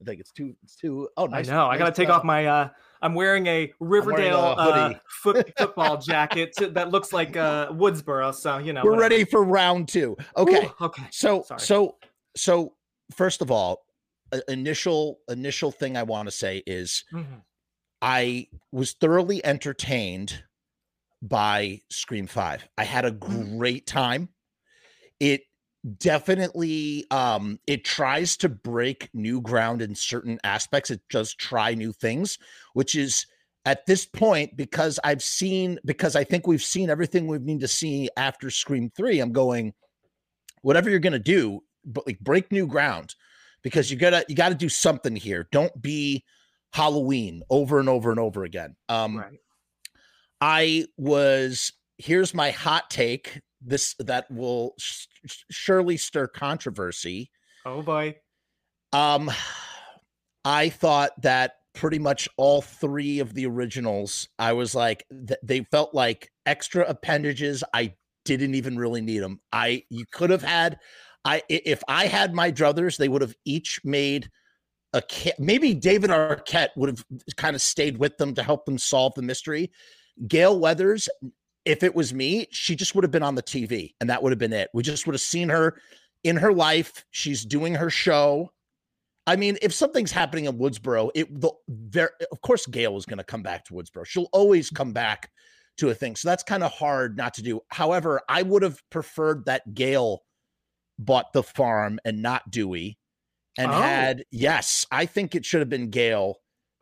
I think it's too. It's too. Oh, nice. I know. I gotta take job. off my. uh I'm wearing a Riverdale a uh, foot, football jacket that looks like uh Woodsboro. So you know. We're whatever. ready for round two. Okay. Ooh, okay. So Sorry. so so first of all, initial initial thing I want to say is Mhm. I was thoroughly entertained by Scream 5. I had a Mm. great time. It definitely um it tries to break new ground in certain aspects. It does try new things, which is at this point because I've seen because I think we've seen everything we need to see after Scream 3. I'm going whatever you're going to do, but like break new ground because you got to you got to do something here. Don't be Halloween over and over and over again. Um right. I was here's my hot take. This that will sh- surely stir controversy. Oh boy. Um, I thought that pretty much all three of the originals. I was like, th- they felt like extra appendages. I didn't even really need them. I you could have had. I i- if I had my druthers, they would have each made a maybe David Arquette would have kind of stayed with them to help them solve the mystery. Gale Weathers, if it was me, she just would have been on the TV and that would have been it. We just would have seen her in her life. She's doing her show. I mean, if something's happening in Woodsboro, it the there of course Gale is going to come back to Woodsboro. She'll always mm-hmm. come back to a thing. So that's kind of hard not to do. However, I would have preferred that Gale bought the farm and not Dewey and Oh. had yes, I think it should have been Gale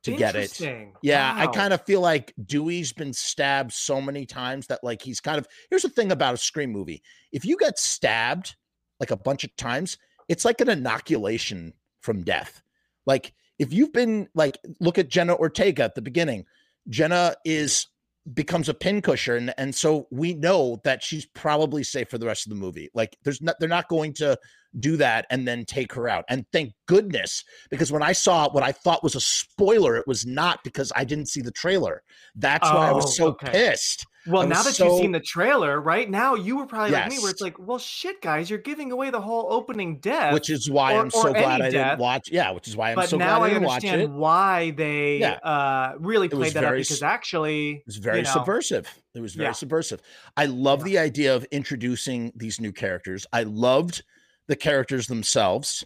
to get it. Yeah, I kind of feel like Dewey's been stabbed so many times that like he's kind of here's the thing about a scream movie. If you get stabbed like a bunch of times, it's like an inoculation from death. Like if you've been like look at Jenna Ortega at the beginning. Jenna is becomes a pincushion and and so we know that she's probably safe for the rest of the movie. Like there's not they're not going to do that and then take her out. And thank goodness because when I saw what I thought was a spoiler, it was not because I didn't see the trailer. That's why I Oh, was so okay. pissed. Well, now that so- you've seen the trailer, right now you were probably like me, where it's like, well, shit, guys, you're giving away the whole opening death. Which is why or- I'm so glad I death. didn't watch. Yeah, which is why I'm but so now glad I I didn't watch it. understand why they Yeah. uh, really played that up because actually It was very you know, subversive. It was very Yeah. subversive. I love Yeah. the idea of introducing these new characters. I loved the characters themselves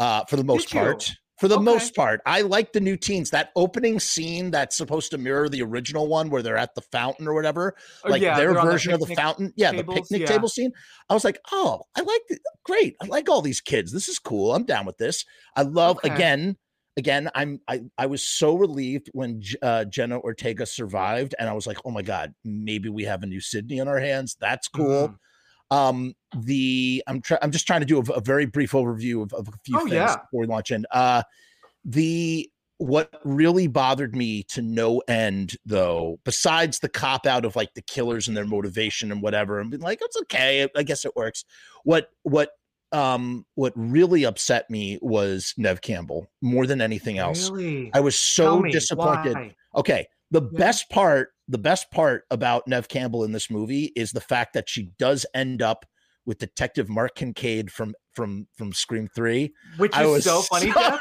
uh, for the most part. For the Okay. most part, I like the new teens. That opening scene that's supposed to mirror the original one where they're at the fountain or whatever, oh, like yeah, their version of the fountain. Yeah, tables, the picnic yeah. table scene. I was like, oh, I like it. Great. I like all these kids. This is cool. I'm down with this. I love Okay. again. Again, I'm I I was so relieved when uh, Jenna Ortega survived, and I was like, oh my god, maybe we have a new Sidney on our hands. That's cool. Mhm. Um, the I'm. I'm just trying to do a, a very brief overview of, of a few Oh, things yeah. before we launch in. Uh, the what really bothered me to no end though besides the cop out of like the killers and their motivation and whatever and being like it's okay i guess it works what what um what really upset me was nev campbell more than anything else Really? i was so disappointed why? okay the Yeah. best part the best part about nev campbell in this movie is the fact that she does end up with detective mark kincaid from from from scream 3 Which I is was so funny, so-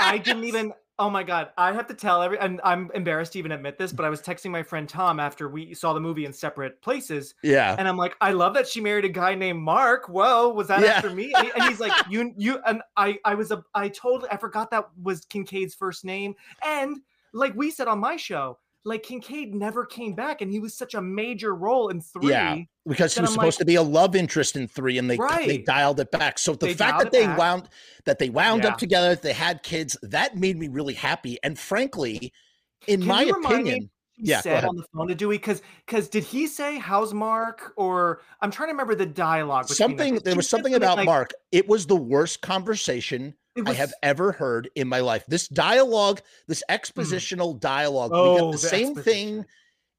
I didn't even. Oh my god! I have to tell every, and I'm embarrassed to even admit this, but I was texting my friend Tom after we saw the movie in separate places, yeah and I'm like, I love that she married a guy named Mark. Whoa, was that Yeah. after me? And, he- and he's like, you, you, and I, I was a, I totally, I forgot that was Kincaid's first name, and like we said on my show, like Kincaid never came back, and he was such a major role in three. Yeah. because he was I'm supposed like- to be a love interest in three and they they dialed it back so the They fact that they back. wound that they wound Yeah. up together they had kids that made me really happy and frankly in Can my you remind me opinion he Yeah, said on the phone to Dewey because because did he say how's Mark or I'm trying to remember the dialogue. something there was something about like- mark it was the worst conversation it i have ever heard in my life this dialogue this mm. expositional dialogue we Oh, got the, the same exposition. thing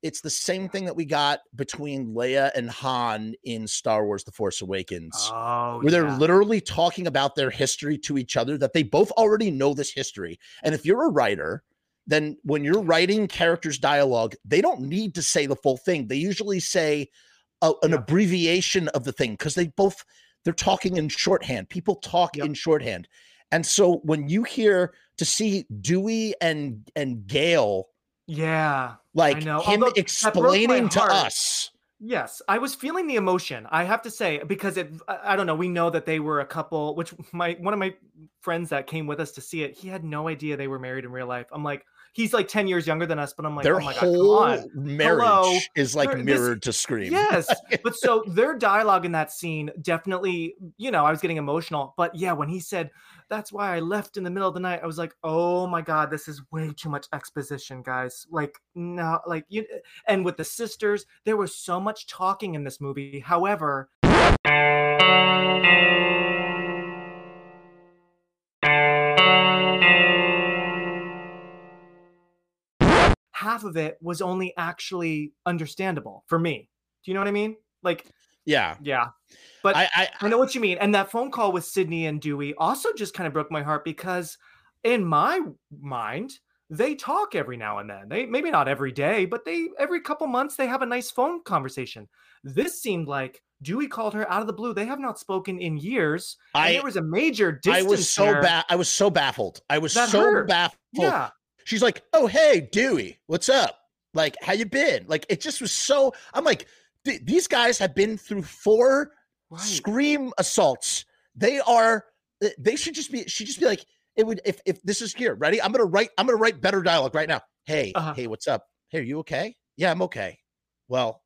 it's the same thing that we got between leia and han in star wars the force awakens Oh, where they're literally talking about their history to each other that they both already know this history. And if you're a writer, then when you're writing characters' dialogue, they don't need to say the full thing. They usually say a, an Yeah. abbreviation of the thing because they both they're talking in shorthand. People talk Yep. in shorthand. And so when you hear to see Dewey and and Gale Yeah. like him Although that broke my explaining to us Yes, I was feeling the emotion. I have to say because it I don't know, we know that they were a couple which my one of my friends that came with us to see it, he had no idea they were married in real life. I'm like he's like 10 years younger than us, but I'm like, their "Oh my god, come whole on." marriage Hello. is like this- mirrored to Scream. Yes. But so their dialogue in that scene definitely, you know, I was getting emotional. But yeah, when he said, that's why I left in the middle of the night, I was like, oh my God, this is way too much exposition, guys. Like, no, like, you, and with the sisters, there was so much talking in this movie. However, half of it was only actually understandable for me. Do you know what I mean? Like, Yeah. yeah. But I, I I know what you mean. And that phone call with Sidney and Dewey also just kind of broke my heart because in my mind, they talk every now and then. They maybe not every day, but they every couple months they have a nice phone conversation. This seemed like Dewey called her out of the blue. They have not spoken in years. and I there was a major distance. I was so bad. I was so baffled. I was so hurt. baffled. Yeah. She's like, "Oh, hey, Dewey, what's up? Like, how you been?" Like, it just was so. I'm like, these guys have been through four Right. scream assaults. They are. They should just be. She just be like, it would. If if this is here, ready? I'm gonna write. I'm gonna write better dialogue right now. Hey, Uh-huh. hey, what's up? Hey, are you okay? Yeah, I'm okay. Well,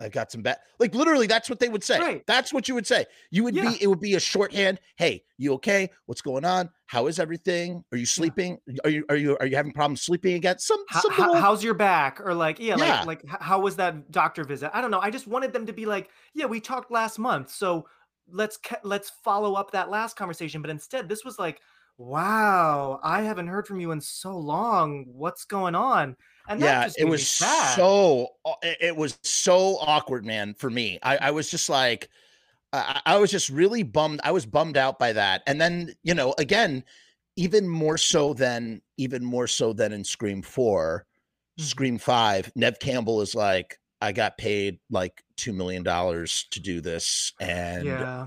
I've got some bad. Like literally, that's what they would say. Right. That's what you would say. You would Yeah. be. It would be a shorthand. Hey, you okay? What's going on? How is everything? Are you sleeping? Are you are you are you having problems sleeping again? Some How, some how- little- how's your back or like yeah, Yeah. like like how was that doctor visit i don't know i just wanted them to be like yeah we talked last month so let's let's follow up that last conversation but instead this was like wow i haven't heard from you in so long what's going on and yeah, it was so it was so awkward, man. For me, I, I was just like, I, I was just really bummed. I was bummed out by that. And then you know, again, even more so than even more so than in Scream 4 Mhm. Scream Five. Nev Campbell is like, I got paid like two million dollars to do this, and yeah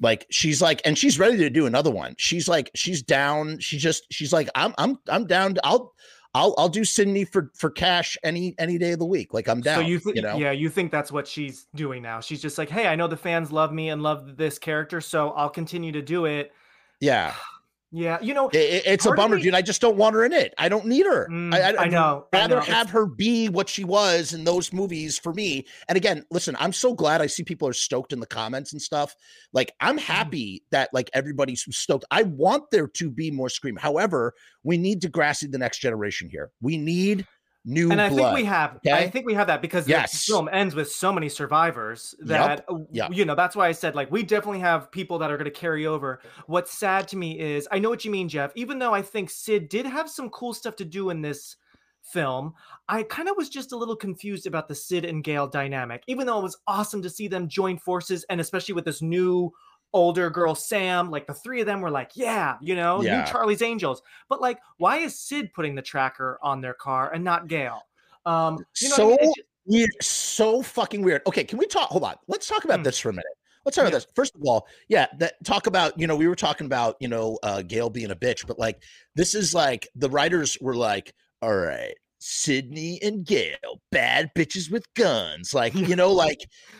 like she's like and she's ready to do another one she's like she's down she just she's like i'm i'm i'm down to, i'll i'll i'll do sidney for for cash any any day of the week like i'm down so you think you know? yeah you think that's what she's doing now. She's just like hey i know the fans love me and love this character so i'll continue to do it. Yeah yeah you know It- it- it's a bummer me- dude. I just don't want her in it. I don't need her. Mm, I, I know, I rather know, it's- have her be what she was in those movies for me. And again listen i'm so glad i see people are stoked in the comments and stuff. Like i'm Mm-hmm. happy that like everybody's stoked. I want there to be more scream. However we need to grassy the next generation here. We need new and I blood think we have. I think we have that because Yes. the film ends with so many survivors that uh, Yep. you know. That's why I said like we definitely have people that are going to carry over. What's sad to me is I know what you mean, Jeff. Even though I think Sid did have some cool stuff to do in this film, I kind of was just a little confused about the Sid and Gale dynamic. Even though it was awesome to see them join forces, and especially with this new older girl Sam, like the three of them were like, yeah, you know, Yeah. new Charlie's Angels. But like, why is Sid putting the tracker on their car and not Gale? Um, you know what I mean? So It's ju- weird, so fucking weird. Okay, can we talk? Hold on. Let's talk about Hmm. this for a minute. Let's talk about this. First of all, yeah, that talk about, you know, we were talking about, you know, uh Gale being a bitch, but like this is like the writers were like, all right, Sidney and Gale, bad bitches with guns. Like, you know, like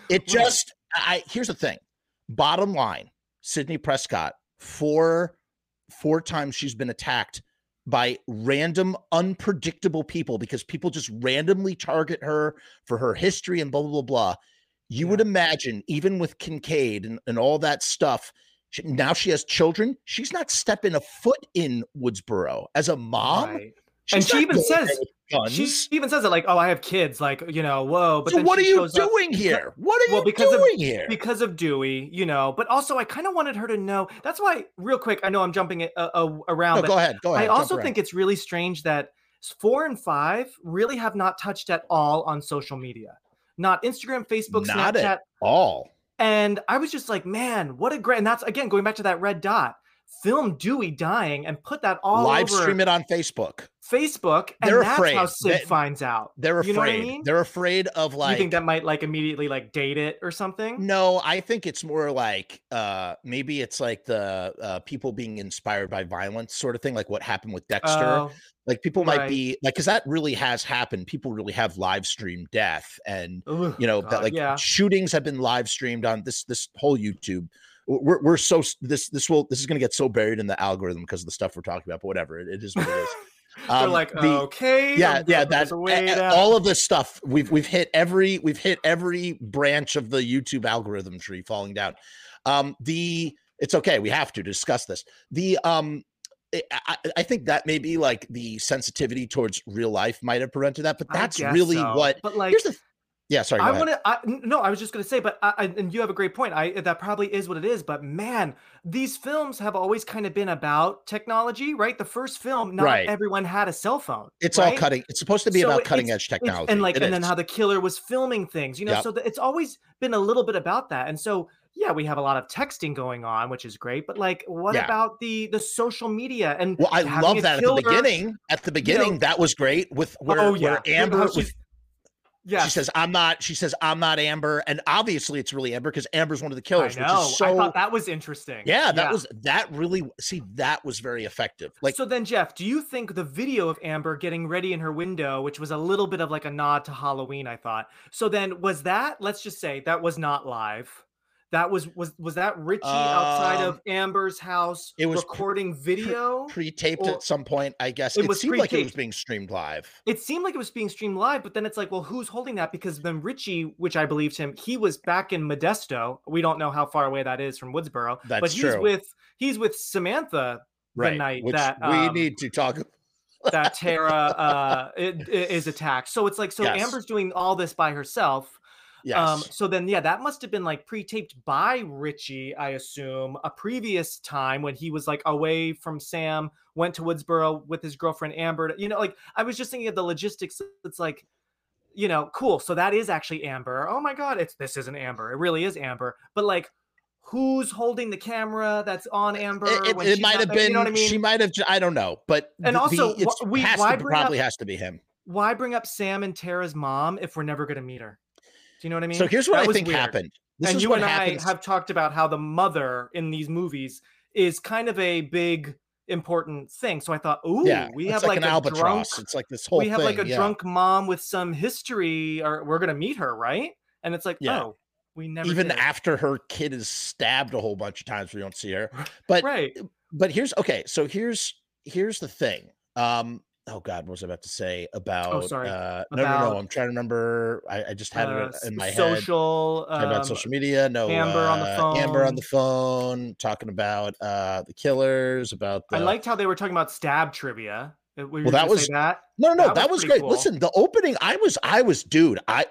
it just I here's the thing. Bottom line, Sidney Prescott, four four times she's been attacked by random unpredictable people because people just randomly target her for her history and blah blah blah blah. You would imagine even with kincaid and, and all that stuff she- now she has children. She's not stepping a foot in woodsboro as a mom. Right. She's And she even says- guns. She even says it like, "Oh, I have kids." Like, you know, whoa. But so what are you shows up doing here what are well, you because of- doing here because of Dewey, you know. But also, I kind of wanted her to know. That's why, real quick, I know I'm jumping it, uh, uh, around, no, but go ahead go ahead I also around. think it's really strange that four and five really have not touched at all on social media. Not Instagram, Facebook, Not Snapchat. at all And I was just like, man, what a great. And that's again going back to that red dot. Film Dewey dying and put that all Live over stream it on Facebook. Facebook, and They're that's afraid. how Sid They- finds out. They're You know I afraid. mean? They're afraid of like. you think that might like immediately like date it or something? No, I think it's more like uh maybe it's like the uh people being inspired by violence sort of thing, like what happened with Dexter. Oh, like people might right. be like because that really has happened. People really have live streamed death and ugh, you know God, that like yeah. shootings have been live streamed on this this whole YouTube. We're we're so this this will this is gonna get so buried in the algorithm because of the stuff we're talking about, but whatever. It, it is what it is. They're Um, like, the- okay, yeah yeah gonna that put this away a- a- now." all of this stuff we've we've hit every we've hit every branch of the youtube algorithm tree falling down um the it's okay we have to discuss this the um I, I- I think that maybe like the sensitivity towards real life might have prevented that, but that's really so. what. But like, Here's the. Yeah, sorry. I want to. No, I was just going to say, but I, I, and you have a great point. I that probably is what it is. But man, these films have always kind of been about technology, right? The first film, not Right. everyone had a cell phone. It's all cutting. It's supposed to be So about cutting edge technology, and like, It and then how the killer was filming things, you know. Yep. So th- it's always been a little bit about that. And so, yeah, we have a lot of texting going on, which is great. But like, what Yeah. about the the social media and Well, I love that at the beginning. At the beginning, that was great. With where, oh where yeah, Amber, How with- she's- yeah, she says, "I'm not." She says, "I'm not Amber," and obviously it's really Amber because Amber's one of the killers. I know. which is so. I thought that was interesting. yeah, that was that really. See, that was very effective. Like, so then, Jeff, do you think the video of Amber getting ready in her window, which was a little bit of like a nod to Halloween, I thought. So then, was that? Let's just say that was not live. That was was was that Richie outside Um, of Amber's house it was recording video? pre-taped or- at some point, I guess. It It, was seemed like it was being streamed live. it seemed like it was being streamed live, but then it's like, well, who's holding that? Because then Richie, which I believed him, he was back in Modesto. We don't know how far away that is from Woodsboro, but That's he's true. with he's with Samantha Right, night which that, we um, need to talk. that Tara uh, is attacked. So it's like, so Yes. Amber's doing all this by herself. Yes, Um, so then, yeah, that must have been like pre-taped by Richie, I assume, a previous time when he was like away from Sam, went to Woodsboro with his girlfriend Amber. You know, like I was just thinking of the logistics. It's like, you know, cool. So that is actually Amber. Oh my God, it's this isn't Amber. It really is Amber. But like, who's holding the camera that's on Amber? it, it- it might have there? been. You know what I mean? She might have. I don't know, but And the- also, the, we- why to, bring up- probably has to be him. Why bring up Sam and Tara's mom if we're never going to meet her? Do you know what I mean? so here's what That I think weird. happened. This and is you what and happens. I have talked about how the mother in these movies is kind of a big important thing. So I thought, ooh, yeah, we have like, like, an a albatross. drunk, It's like this whole we have thing. like a yeah. drunk mom with some history, or we're gonna meet her, right? And it's like, Yeah. oh, we never even did. after her kid is stabbed a whole bunch of times we don't see her but right. but here's okay so here's here's the thing um oh god what was i about to say about Oh, sorry. uh no no About, no i'm trying to remember i, I just had Uh, it in my head social, about um, social media no Amber on the uh, amber on the phone talking about uh the killers about the I liked how they were talking about stab trivia. Uh, you Well, that was- that. No, no, That that, was was, great. cool. Listen, the opening, I was, I was, dude, I,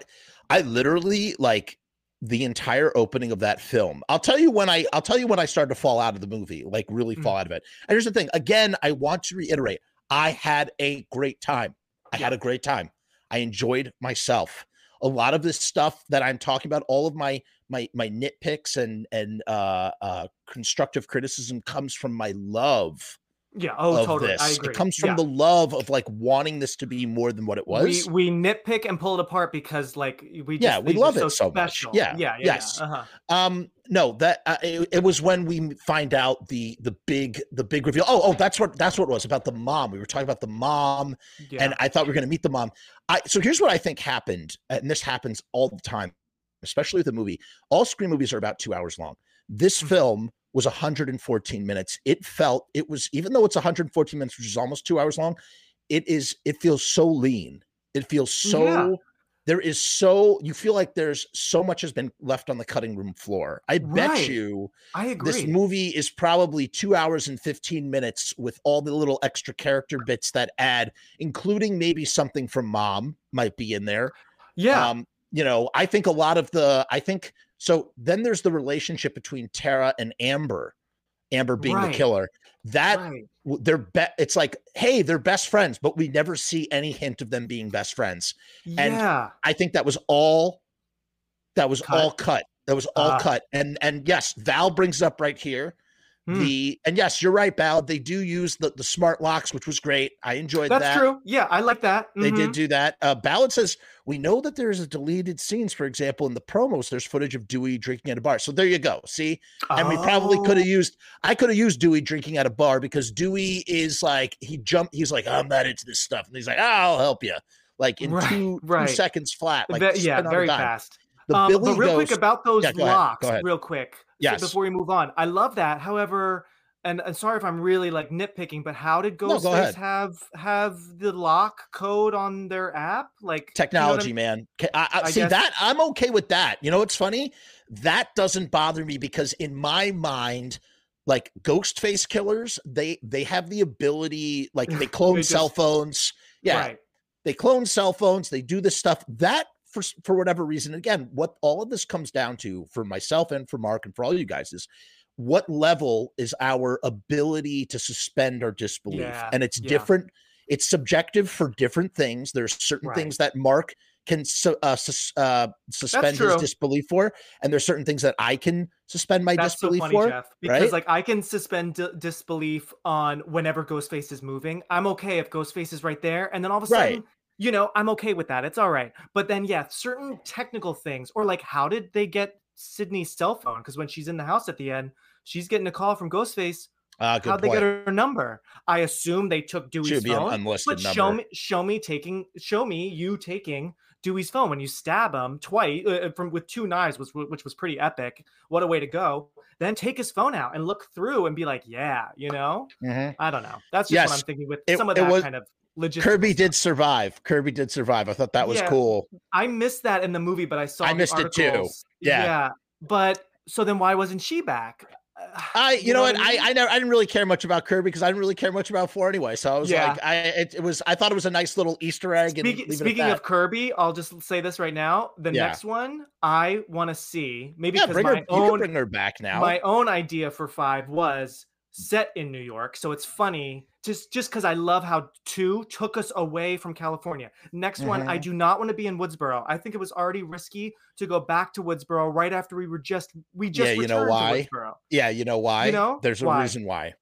I literally like the entire opening of that film. I'll tell you when I, I'll tell you when I started to fall out of the movie, like really Mm. fall out of it. And here's the thing. Again, I want to reiterate, I had a great time. I had a great time. I enjoyed myself. A lot of this stuff that I'm talking about, all of my my my nitpicks and and uh, uh, constructive criticism comes from my love Yeah. Oh, totally. this. I agree. It comes from Yeah. the love of like wanting this to be more than what it was. We, we nitpick and pull it apart because like we just, Yeah, we love it so much. special. Yeah, yeah, yeah yes. yeah. Uh-huh. um, no, that uh, it, it was when we find out the the big the big reveal. Oh, oh, that's what that's what it was about the mom. We were talking about the mom, yeah. and I thought we were going to meet the mom. I so here's what I think happened, and this happens all the time, especially with a movie. All screen movies are about two hours long. This Mhm. film was 114 minutes. It felt it was even though it's 114 minutes, which is almost two hours long. It is. It feels so lean. It feels so. Yeah. There is so you feel like there's so much has been left on the cutting room floor. I bet Right. you I agree. this movie is probably two hours and 15 minutes with all the little extra character bits that add, including maybe something from mom might be in there. yeah. Um, you know, I think a lot of the, I think so. Then there's the relationship between Tara and Amber, Amber being Right. the killer. That right. they're be- it's like, hey, they're best friends, but we never see any hint of them being best friends. and- yeah. I think that was all that was Cut. all cut. That was all Ah. cut. And and yes, Val brings up right here. Hmm. the and yes, you're right, Bal. They do use the the smart locks, which was great. I enjoyed That's that. That's true. Yeah, I like that. They Mhm. did do that. Uh, Ballad says we know that there's a deleted scenes. For example, in the promos, there's footage of Dewey drinking at a bar. So there you go. See, and we probably could Oh, have used. I could have used Dewey drinking at a bar because Dewey is like he jumped. He's like I'm not into this stuff, and he's like I'll help you. Like in Right, two, right. two seconds flat. Like Ve- yeah, spin on a very fast. The Um, Billy but real Ghost. quick about those Yeah, ahead, locks, ahead. real quick. Yes. before we move on, I love that. However, and, and sorry if I'm really like nitpicking, but how did No, go Ghostface have have the lock code on their app? Like you know technology, man. I, I, I see guess- that I'm okay with that. You know what's funny? That doesn't bother me because in my mind, like ghost face killers, they they have the ability, like they clone They cell phones. Yeah, Right. they clone cell phones. They do this stuff. That for for whatever reason, again, what all of this comes down to for myself and for Mark and for all you guys is what level is our ability to suspend our disbelief, Yeah, and it's yeah. different. It's subjective for different things. There's certain Right. things that Mark can su- uh, sus- uh, suspend his disbelief for, and there's certain things that I can suspend my That's so disbelief funny, for. Jeff. Because right? like I can suspend d- disbelief on whenever Ghostface is moving. I'm okay if Ghostface is right there, and then all of a Right. You know, I'm okay with that. It's all right. But then, yeah, certain technical things, or like, how did they get Sidney's cell phone? Because when she's in the house at the end, she's getting a call from Ghostface. Uh, good How'd they get her number? I assume they took Dewey's Should be an phone. but number. show me, show me taking, show me you taking Dewey's phone when you stab him twice uh, from with two knives, was which was pretty epic. What a way to go! Then take his phone out and look through and be like, yeah, you know, Mhm. I don't know. That's just Yes, what I'm thinking with it- some of that was- kind of legit. Kirby did survive. Kirby did survive. I thought that was Yeah. cool. I missed that in the movie, but I saw. It. I the missed it too. Yeah. yeah. But so then, why wasn't she back? I, you, know, what, I, mean? I, never, I didn't really care much about Kirby because I didn't really care much about four anyway. So I was Yeah. like, I, it, it was, I thought it was a nice little Easter egg. Speaking, speaking of Kirby, I'll just say this right now. The Yeah. next one I want to see, maybe yeah, because bring her, you own bring her back now. my own idea for five was set in New York. So it's funny just just because I love how two took us away from California. Next one, I Mhm. do not want to be in Woodsboro. I think it was already risky to go back to Woodsboro right after we were just we just Yeah, you know why? yeah, you know why? you know? There's a Why? reason why.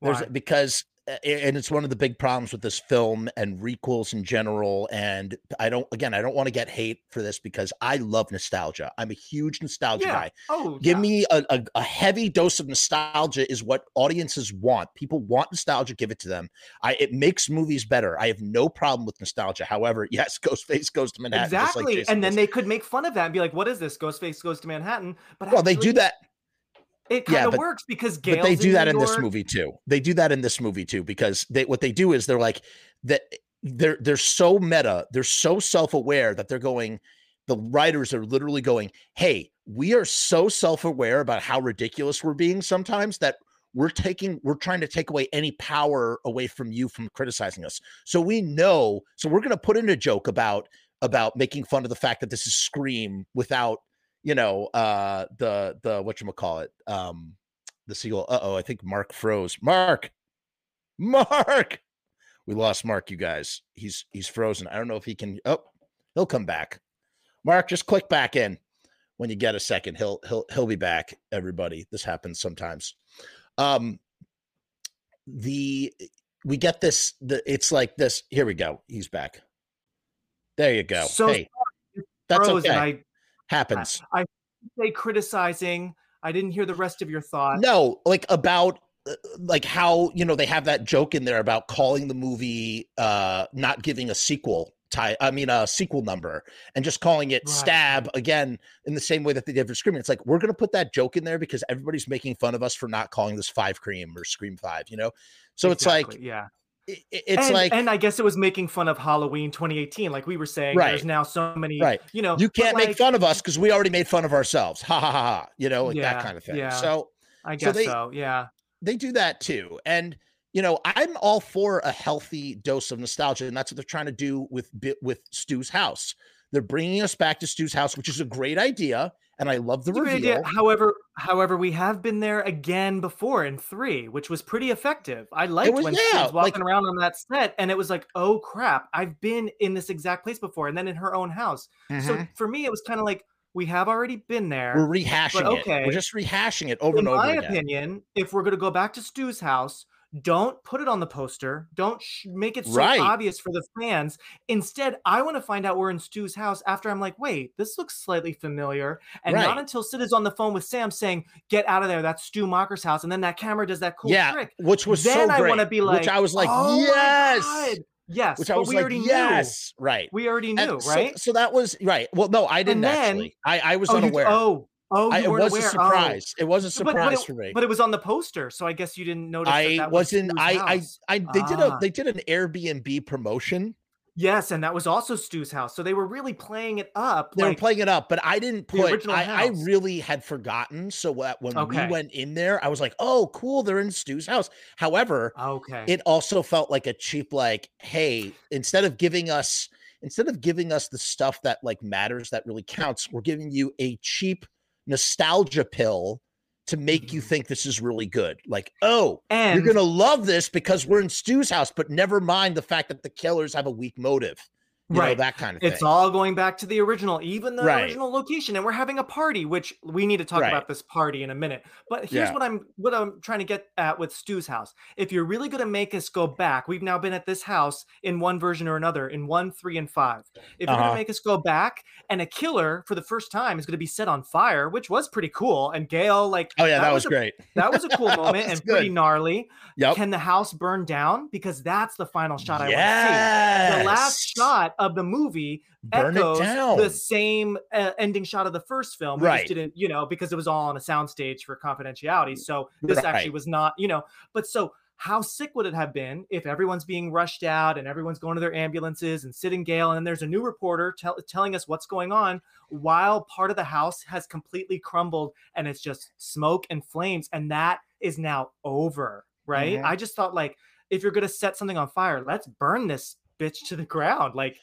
There's Why? because and it's one of the big problems with this film and requels in general and i don't again i don't want to get hate for this because i love nostalgia i'm a huge nostalgia Yeah. guy Oh, give yeah. me a, a, a heavy dose of nostalgia is what audiences want people want nostalgia give it to them i it makes movies better i have no problem with nostalgia however yes ghostface goes to manhattan just like exactly. And then does. they could make fun of that and be like, "What is this? Ghostface goes to Manhattan." But well they do that It Yeah, kind of but- works because but they do in that New in this movie too. They do that in this movie too because they what they do is they're like that they're they're so meta, they're so self-aware that they're going the writers are literally going, "Hey, we are so self-aware about how ridiculous we're being sometimes that we're taking we're trying to take away any power away from you from criticizing us. So we know, so we're going to put in a joke about about making fun of the fact that this is Scream without you know uh the the what you call it um the seagull uh-oh i think mark froze. Mark! Mark! We lost mark you guys. He's he's frozen. I don't know if he can oh he'll come back. Mark just click back in when you get a second. He'll he'll he'll be back everybody. This happens sometimes. Um the we get this the it's like this here we go he's back. There you go. So hey. that's okay. I happens I say criticizing. I didn't hear the rest of your thought. No, like about uh, like how you know they have that joke in there about calling the movie uh not giving a sequel tie I mean a sequel number and just calling it Right. stab again in the same way that they did for Scream. It's like we're gonna put that joke in there because everybody's making fun of us for not calling this five cream or Scream five, you know? So it's like yeah. It, it's and, like and I guess it was making fun of Halloween 2018, like we were saying. Right. There's now so many, Right. you know, you can't make like, fun of us because we already made fun of ourselves. Ha ha ha ha. You know, like that kind of thing. yeah. So I so guess they- so. Yeah. they do that too. And you know, I'm all for a healthy dose of nostalgia, and that's what they're trying to do with with Stu's house. They're bringing us back to Stu's house, which is a great idea, and I love the It's reveal. idea. However, however, we have been there again before in three, which was pretty effective. I liked was- when she yeah, was like- walking around on that set, and it was like, oh crap, I've been in this exact place before, and then in her own house. So Mhm. for me, it was kind of like, We have already been there. We're rehashing but it. We're just rehashing it over In and over In my again. opinion, if we're going to go back to Stu's house, don't put it on the poster. Don't sh- make it so Right. obvious for the fans. Instead, I want to find out we're in Stu's house after I'm like, wait, this looks slightly familiar. And Right. not until Sid is on the phone with Sam saying, get out of there. That's Stu Macher's house. And then that camera does that cool yeah, trick. which was then so I want to be like, which I was like, oh yes. Yes. Which I was we like, already yes, right. We already knew, And right? So, that was right. Well, no, I didn't then- actually. I, I was oh, you- unaware. oh, oh, I, it was a aware. Oh. surprise. It was a But- but surprise it- for me. But it was on the poster, so I guess you didn't notice. I that was wasn't. Stu's I, I. I they did a Ah. they did an Airbnb promotion. Yes, and that was also Stu's house. So they were really playing it up. They were playing it up, but I didn't put. I, I really had forgotten. So when Okay. we went in there, I was like, "Oh, cool! They're in Stu's house." However, okay. it also felt like a cheap, like, "Hey, instead of giving us instead of giving us the stuff that like matters that really counts, we're giving you a cheap nostalgia pill to make you Mhm. think this is really good." Like, "Oh, and you're gonna love this because we're in Stu's house, but never mind the fact that the killers have a weak motive. You know, Right. that kind of thing. it's all going back to the original, even the Right. original location, and we're having a party, which we need to talk Right. about this party in a minute. But here's Yeah. what I'm what I'm trying to get at with Stu's house. If you're really going to make us go back, we've now been at this house in one version or another, in one, three, and five. If you're going Uh-huh. to make us go back, and a killer for the first time is going to be set on fire, which was pretty cool, and Gale like oh yeah, that, was, a, great. That was a cool moment and pretty gnarly. Yep. Can the house burn down? Because that's the final shot I want to see. The last shot of the movie Burn echoes the same uh, ending shot of the first film. We Right. just didn't, you know, because it was all on a soundstage for confidentiality. So this actually was not, you know, but so how sick would it have been if everyone's being rushed out and everyone's going to their ambulances and sitting Gale and then there's a new reporter tell, telling us what's going on while part of the house has completely crumbled and it's just smoke and flames and that is now over, right? Mhm. I just thought like if you're going to set something on fire, let's burn this bitch to the ground. Like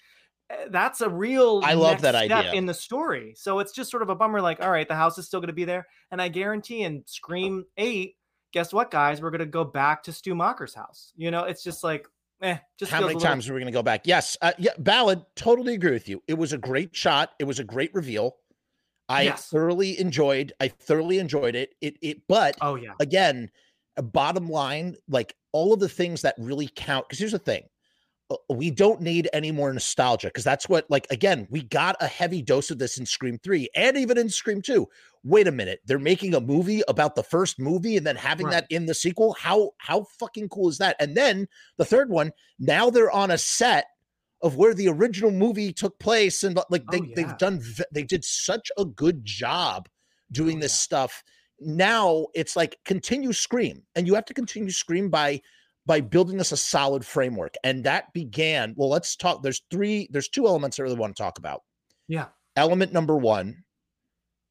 eh, that's a real I love that step idea. in the story. So it's just sort of a bummer like all right, the house is still going to be there and I guarantee in Scream 8 guess what, guys? We're gonna go back to Stu Macher's house. You know, it's just like, eh, just How many little- times are we going to go back? Yes. Uh, yeah. Ballad. Totally agree with you. It was a great shot. It was a great reveal. I Yes. thoroughly enjoyed. I thoroughly enjoyed it. It. It. But Oh yeah, again, a bottom line, like all of the things that really count. Because here's the thing. Uh, We don't need any more nostalgia because that's what, like, again, we got a heavy dose of this in Scream 3 and even in Scream 2. Wait a minute, they're making a movie about the first movie and then having Right. that in the sequel. How how fucking cool is that? And then the third one, now they're on a set of where the original movie took place and like they, Oh, yeah. they've done they did such a good job doing Oh, this yeah. stuff now it's like continue scream and you have to continue scream by by building us a solid framework and that began well let's talk there's three there's two elements i really want to talk about yeah, element number one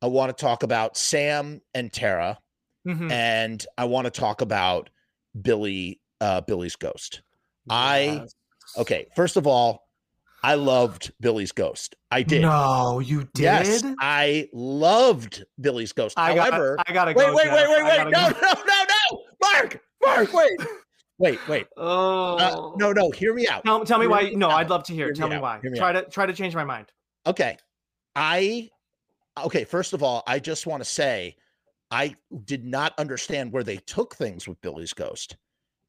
i want to talk about sam and tara Mhm. and i want to talk about billy uh billy's ghost I- okay first of all i loved billy's ghost i did No, you did. yes i loved billy's ghost I got, however I gotta wait, go. wait, Jeff. wait, wait, I wait. No, go. no, no, no. Mark, Mark, wait. Wait, wait. Oh Uh, no, no, hear me out. Tell, tell me Hear why. me No, out. I'd love to hear. Hear tell me out. why. Hear me Try to try to change my mind. Okay. I okay, first of all, I just want to say I did not understand where they took things with Billy's ghost.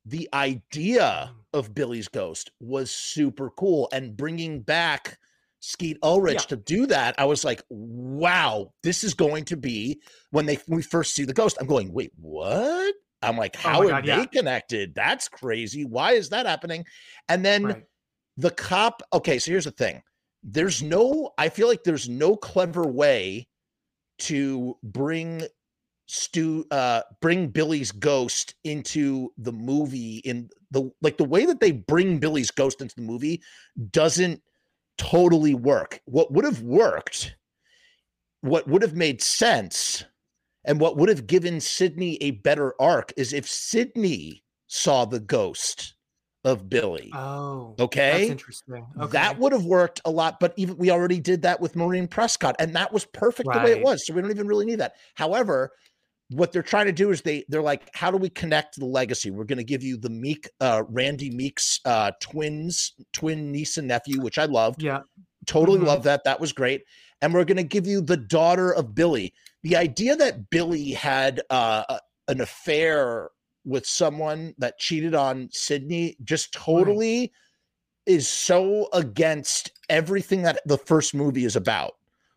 The idea of Billy's ghost was super cool and bringing back Skeet Ulrich Yeah. to do that, I was like, wow, this is going to be when they we first see the ghost. I'm going, wait, what? I'm like, Oh how my are God, they yeah. connected? That's crazy. Why is that happening? And then Right. the cop okay so here's the thing there's no i feel like there's no clever way to bring stu uh bring billy's ghost into the movie in the like the way that they bring billy's ghost into the movie doesn't totally work what would have worked what would have made sense and what would have given sidney a better arc is if sidney saw the ghost of billy Oh, Okay. That's interesting. Okay. that would have worked a lot, but even we already did that with Maureen Prescott, and that was perfect the way it was. So we don't even really need that. However, what they're trying to do is they they're like, how do we connect the legacy? We're going to give you the Meek, uh, Randy Meek's uh, twins, twin niece and nephew, which I loved. yeah. Totally Mhm. love that. That was great. And we're going to give you the daughter of Billy. The idea that Billy had uh, an affair with someone that cheated on Sidney just totally is so against everything that the first movie is about.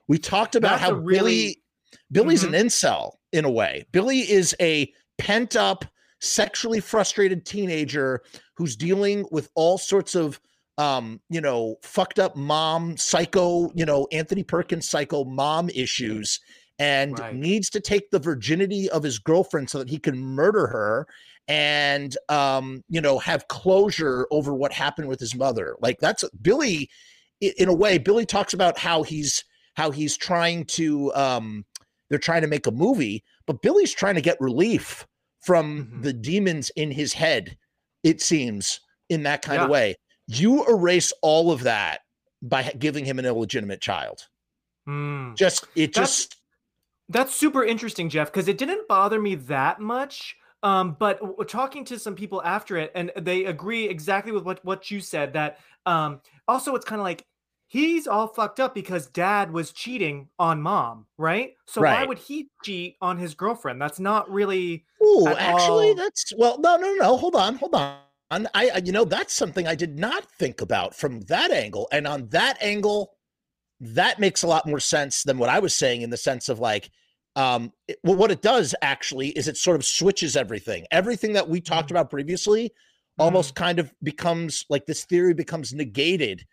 We talked about That's how really- Billy Billy's Mhm. an incel in a way. Billy is a pent up, sexually frustrated teenager who's dealing with all sorts of um, you know, fucked up mom, psycho, you know, Anthony Perkins psycho mom issues and Right. needs to take the virginity of his girlfriend so that he can murder her and um, you know, have closure over what happened with his mother. Like that's Billy in a way Billy talks about how he's how he's trying to um they're trying to make a movie, but Billy's trying to get relief from Mhm. the demons in his head, it seems, in that kind of way. You erase all of that by giving him an illegitimate child. Mm. Just it That's- just That's super interesting, Jeff, because it didn't bother me that much. Um, but w- talking to some people after it, and they agree exactly with what, what you said. That um, also, it's kind of like he's all fucked up because dad was cheating on mom, right? So why would he cheat on his girlfriend? That's not really. Oh, actually, all. that's well, no, no, no. Hold on, hold on. I, I, you know, that's something I did not think about from that angle. And on that angle, that makes a lot more sense than what I was saying in the sense of like, um, it, well, what it does actually is it sort of switches everything. Everything that we talked Mhm. about previously almost kind of becomes like this theory becomes negated.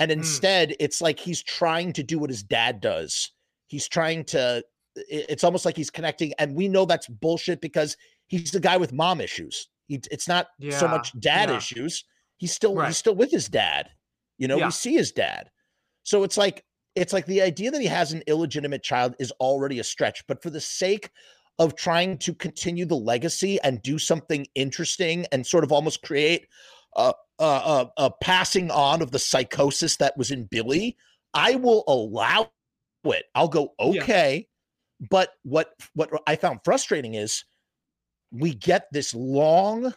And instead, it's like he's trying to do what his dad does. He's trying to, it- it's almost like he's connecting. And we know that's bullshit because he's the guy with mom issues. He, it's not so much dad yeah. issues. He's still Right. he's still with his dad. You know, Yeah. we see his dad. So it's like it's like the idea that he has an illegitimate child is already a stretch, but for the sake of trying to continue the legacy and do something interesting and sort of almost create a, a, a, passing on of the psychosis that was in Billy, I will allow it. I'll go Yeah. okay. But what what I found frustrating is we get this long,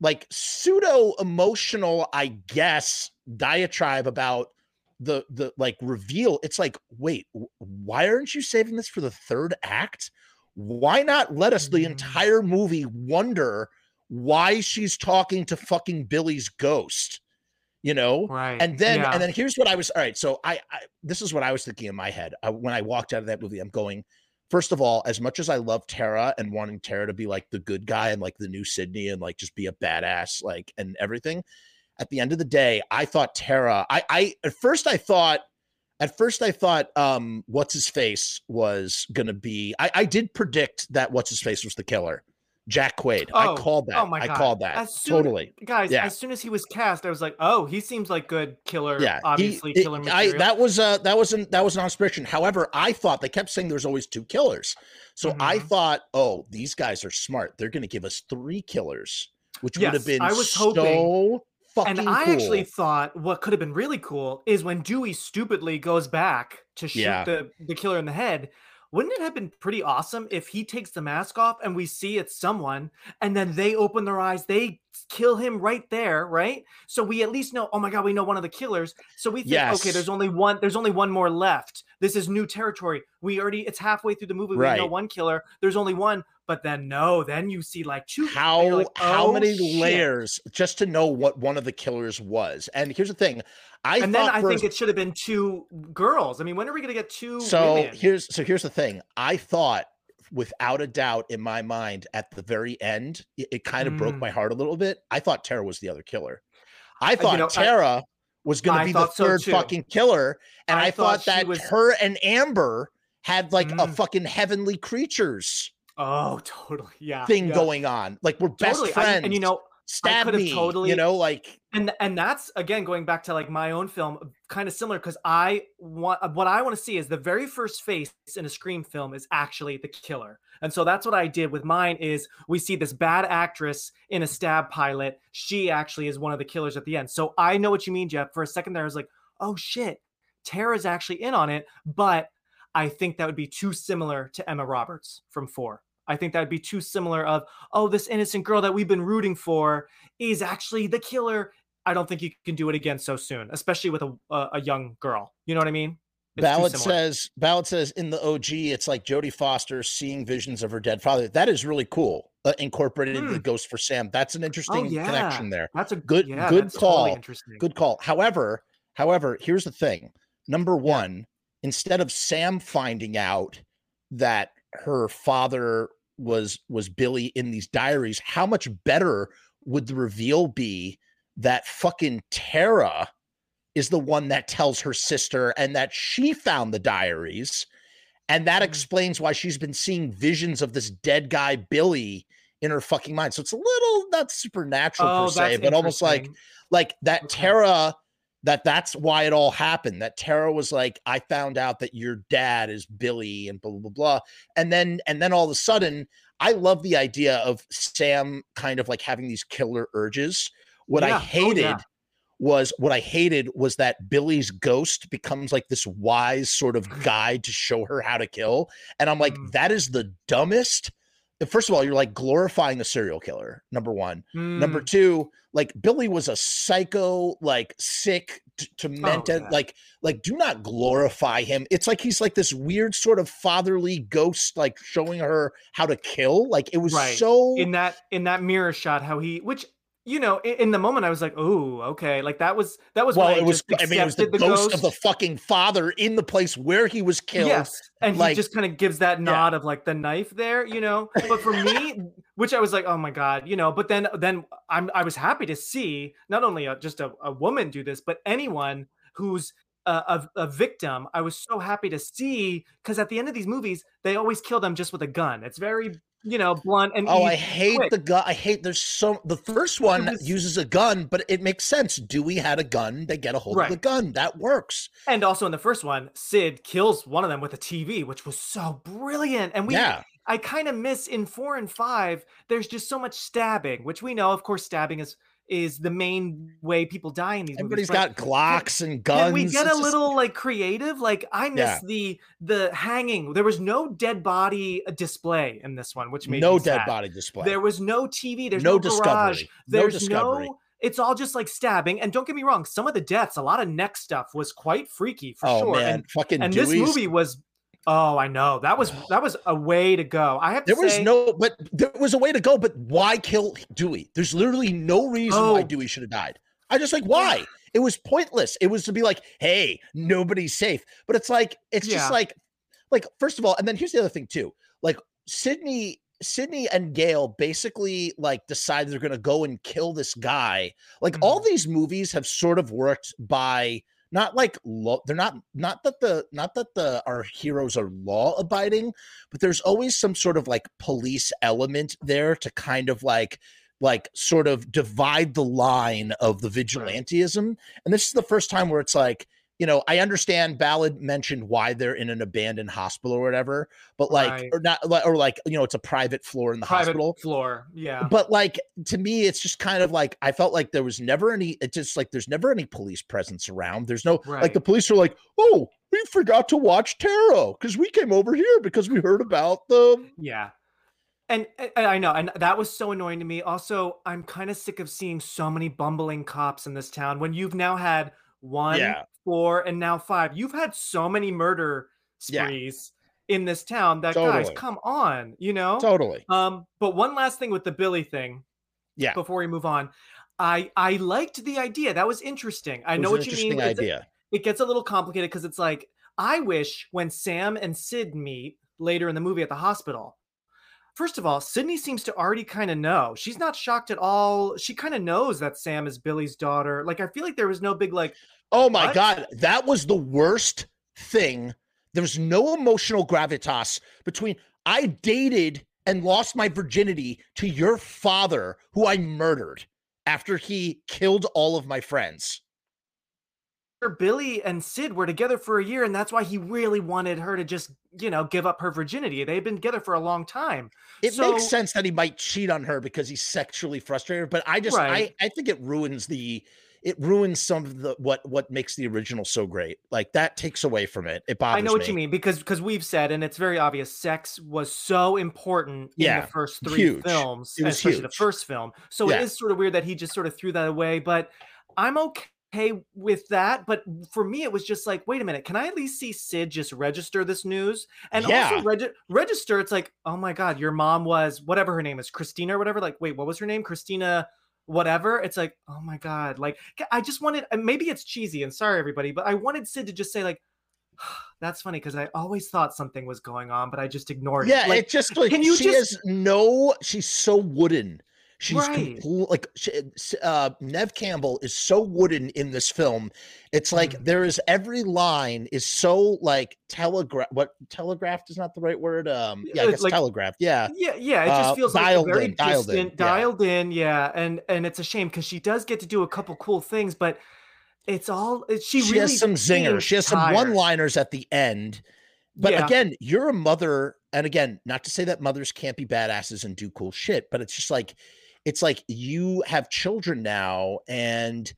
like pseudo emotional, I guess, diatribe about the the like reveal. It's like, wait, why aren't you saving this for the third act? Why not let us the Mm. entire movie wonder why she's talking to fucking Billy's ghost? You know? Right. and then yeah. and then here's what I was all right. So I, I this is what I was thinking in my head I, when I walked out of that movie. I'm going. First of all, as much as I love Tara and wanting Tara to be like the good guy and like the new Sidney and like just be a badass like and everything, at the end of the day, I thought Tara. I I at first I thought at first I thought um what's his face was gonna be. I I did predict that what's his face was the killer, Jack Quaid. I Oh, called that. oh my God. I called that soon- totally. guys, yeah. as soon as he was cast, I was like, oh, he seems like good killer. yeah he- obviously it- killer I, material. that was uh that wasn't that was an inspiration however i thought they kept saying there's always two killers so i Mhm. thought oh these guys are smart they're going to give us three killers which would have been I was so hoping- fucking and I actually thought what could have been really cool is when Dewey stupidly goes back to shoot Yeah. the, the killer in the head. Wouldn't it have been pretty awesome if he takes the mask off and we see it's someone and then they open their eyes, they kill him right there, right? So we at least know, oh my god, we know one of the killers. So we think, okay, there's only one, there's only one more left. This is new territory. We already it's halfway through the movie. We know one killer. There's only one, but then no, then you see like two. how like, how "Oh, many shit." layers just to know what one of the killers was and here's the thing i and then I for a think it should have been two girls. I mean, when are we going to get two so women? here's so here's the thing i thought without a doubt in my mind at the very end it, it kind of broke Mm. my heart a little bit i thought tara was the other killer i you thought know, I- tara was going I to be the thought so third fucking killer and I i, thought thought, that was- her and amber had like a Mm. fucking heavenly creatures oh, totally. Yeah. thing yeah. going on like we're best Totally. I- friends and you know, stab me totally- you know like and and that's again going back to like my own film, kind of similar because I want what I want to see is the very first face in a Scream film is actually the killer, and so that's what I did with mine. Is we see this bad actress in a stab pilot, she actually is one of the killers at the end. So I know what you mean, Jeff. For a second there, I was like, oh shit, Tara's actually in on it, but I think that would be too similar to Emma Roberts from Four. I think that would be too similar of, oh, this innocent girl that we've been rooting for is actually the killer. I don't think you can do it again so soon, especially with a a, a young girl. You know what I mean? It's Ballad says Ballad says in the OG, it's like Jodie Foster seeing visions of her dead father. That is really cool. Uh, incorporated into the Hmm. Ghost for Sam. That's an interesting yeah. connection there. That's a Good- yeah, good totally call. interesting. Good call. However, however, here's the thing. Number one, instead of Sam finding out that her father was was Billy in these diaries, how much better would the reveal be that fucking Tara is the one that tells her sister and that she found the diaries. And that Mm. explains why she's been seeing visions of this dead guy, Billy, in her fucking mind. So it's a little not supernatural Oh, per se, but almost like like that Okay. Tara that that's why it all happened. That Tara was like, I found out that your dad is Billy and blah blah blah. And then and then all of a sudden, I love the idea of Sam kind of like having these killer urges. What I Yeah. Oh, hated yeah. was what I hated was that Billy's ghost becomes like this wise sort of guide to show her how to kill. And I'm like, Mm. that is the dumbest. First of all, you're like glorifying a serial killer, number one. Number Mm, two, like Billy was a psycho, like sick, t- demented, Oh, yeah. like like do not glorify him. It's like he's like this weird sort of fatherly ghost, like showing her how to kill. Like it was Right. so in that in that mirror shot, how he which you know, in, the moment I was like, oh, okay. Like that was that was well, it was. I mean, it was the accepted ghost, of the fucking father in the place where he was killed. Yes, and like- he just kind of gives that nod of like the knife there, you know. But for me, which I was like, oh my god, you know. But then, then I'm I was happy to see not only a, just a, a woman do this, but anyone who's a, a, a victim. I was so happy to see because at the end of these movies, they always kill them just with a gun. It's very you know blunt and Oh, I hate quick. the gun. I hate. There's so the first one was- uses a gun, but it makes sense. Dewey had a gun. They get a hold of the gun. That works. And also in the first one, Sid kills one of them with a TV, which was so brilliant. And we yeah. I kind of miss in four and five. There's just so much stabbing, which we know, of course, stabbing is is the main way people die in these Everybody's movies. but got Glocks and guns. Can we get It's a just- little like creative? Like I miss Yeah. the the hanging. There was no dead body uh, display in this one, which made no dead sad. body display. There was no TV. There's no, no, discovery. garage. no There's discovery. no. It's all just like stabbing. And don't get me wrong, some of the deaths, a lot of neck stuff was quite freaky for oh sure. man, And fucking and this movie was oh i know that was that was a way to go i have to There was no, but there was a way to go. But why kill Dewey? There's literally no reason why Oh. Dewey should have died. I just like why. It was pointless. It was to be like, hey, nobody's safe. But it's like, it's Yeah. just like, like first of all, and then here's the other thing too. Like Sidney, Sidney and Gale basically like decide they're gonna go and kill this guy. Like all Mm-hmm. these movies have sort of worked by not like law they're not not that the not that the our heroes are law abiding but there's always some sort of like police element there to kind of like like sort of divide the line of the vigilantism and this is the first time where it's like you know i understand ballad mentioned why they're in an abandoned hospital or whatever but like Right. or not or like you know it's a private floor in the private hospital. floor yeah. But like to me it's just kind of like i felt like there was never any it's just like there's never any police presence around. There's no like the police are like oh we forgot to watch Tara because we came over here because we heard about the yeah. And, and i know and that was so annoying to me. Also i'm kind of sick of seeing so many bumbling cops in this town when you've now had one Yeah. four and now five. You've had so many murder Yeah. sprees in this town that guys come on you know? Totally. Um but one last thing with the billy thing yeah. before we move on. I i liked the idea. That was interesting. I know what you mean. idea. it gets a little complicated because it's like I wish when Sam and Sid meet later in the movie at the hospital. First of all, Sidney seems to already kind of know. She's not shocked at all. She kind of knows that Sam is Billy's daughter. Like I feel like there was no big like oh my What? god that was the worst thing there's no emotional gravitas between i dated and lost my virginity to your father who i murdered after he killed all of my friends Billy and Sid were together for a year and that's why he really wanted her to just, you know, give up her virginity. They've been together for a long time. It So- makes sense that he might cheat on her because he's sexually frustrated, but I just Right. I I think it ruins the it ruins some of the what what makes the original so great. Like that takes away from it. It bothers I know what me. you mean because because we've said and it's very obvious sex was so important in the first three huge. films, It was especially the first film. So Yeah. it is sort of weird that he just sort of threw that away, but I'm okay with that. But for me, it was just like, wait a minute, can I at least see Sid just register this news? And Yeah. also regi- register, it's like, oh my god, your mom was whatever her name is, Christina or whatever. Like, wait, what was her name? Christina whatever it's like oh my god like i just wanted maybe it's cheesy and sorry everybody but i wanted sid to just say like that's funny because i always thought something was going on but i just ignored Yeah, it like it just like can you she just- has no. She's so wooden. She's Right. complete, like she, uh, Nev Campbell is so wooden in this film. It's like Mm. there is every line is so like telegraph. What telegraphed is not the right word. Um, yeah, I It's guess like- telegraphed. Yeah, yeah yeah it just uh, feels like dialed very in, dialed in, distant yeah. dialed in yeah and and it's a shame because she does get to do a couple cool things but it's all it- she, she, really has some zingers. She has some one-liners at the end. But Yeah. again, you're a mother, and again, not to say that mothers can't be badasses and do cool shit, but it's just like, it's like you have children now, and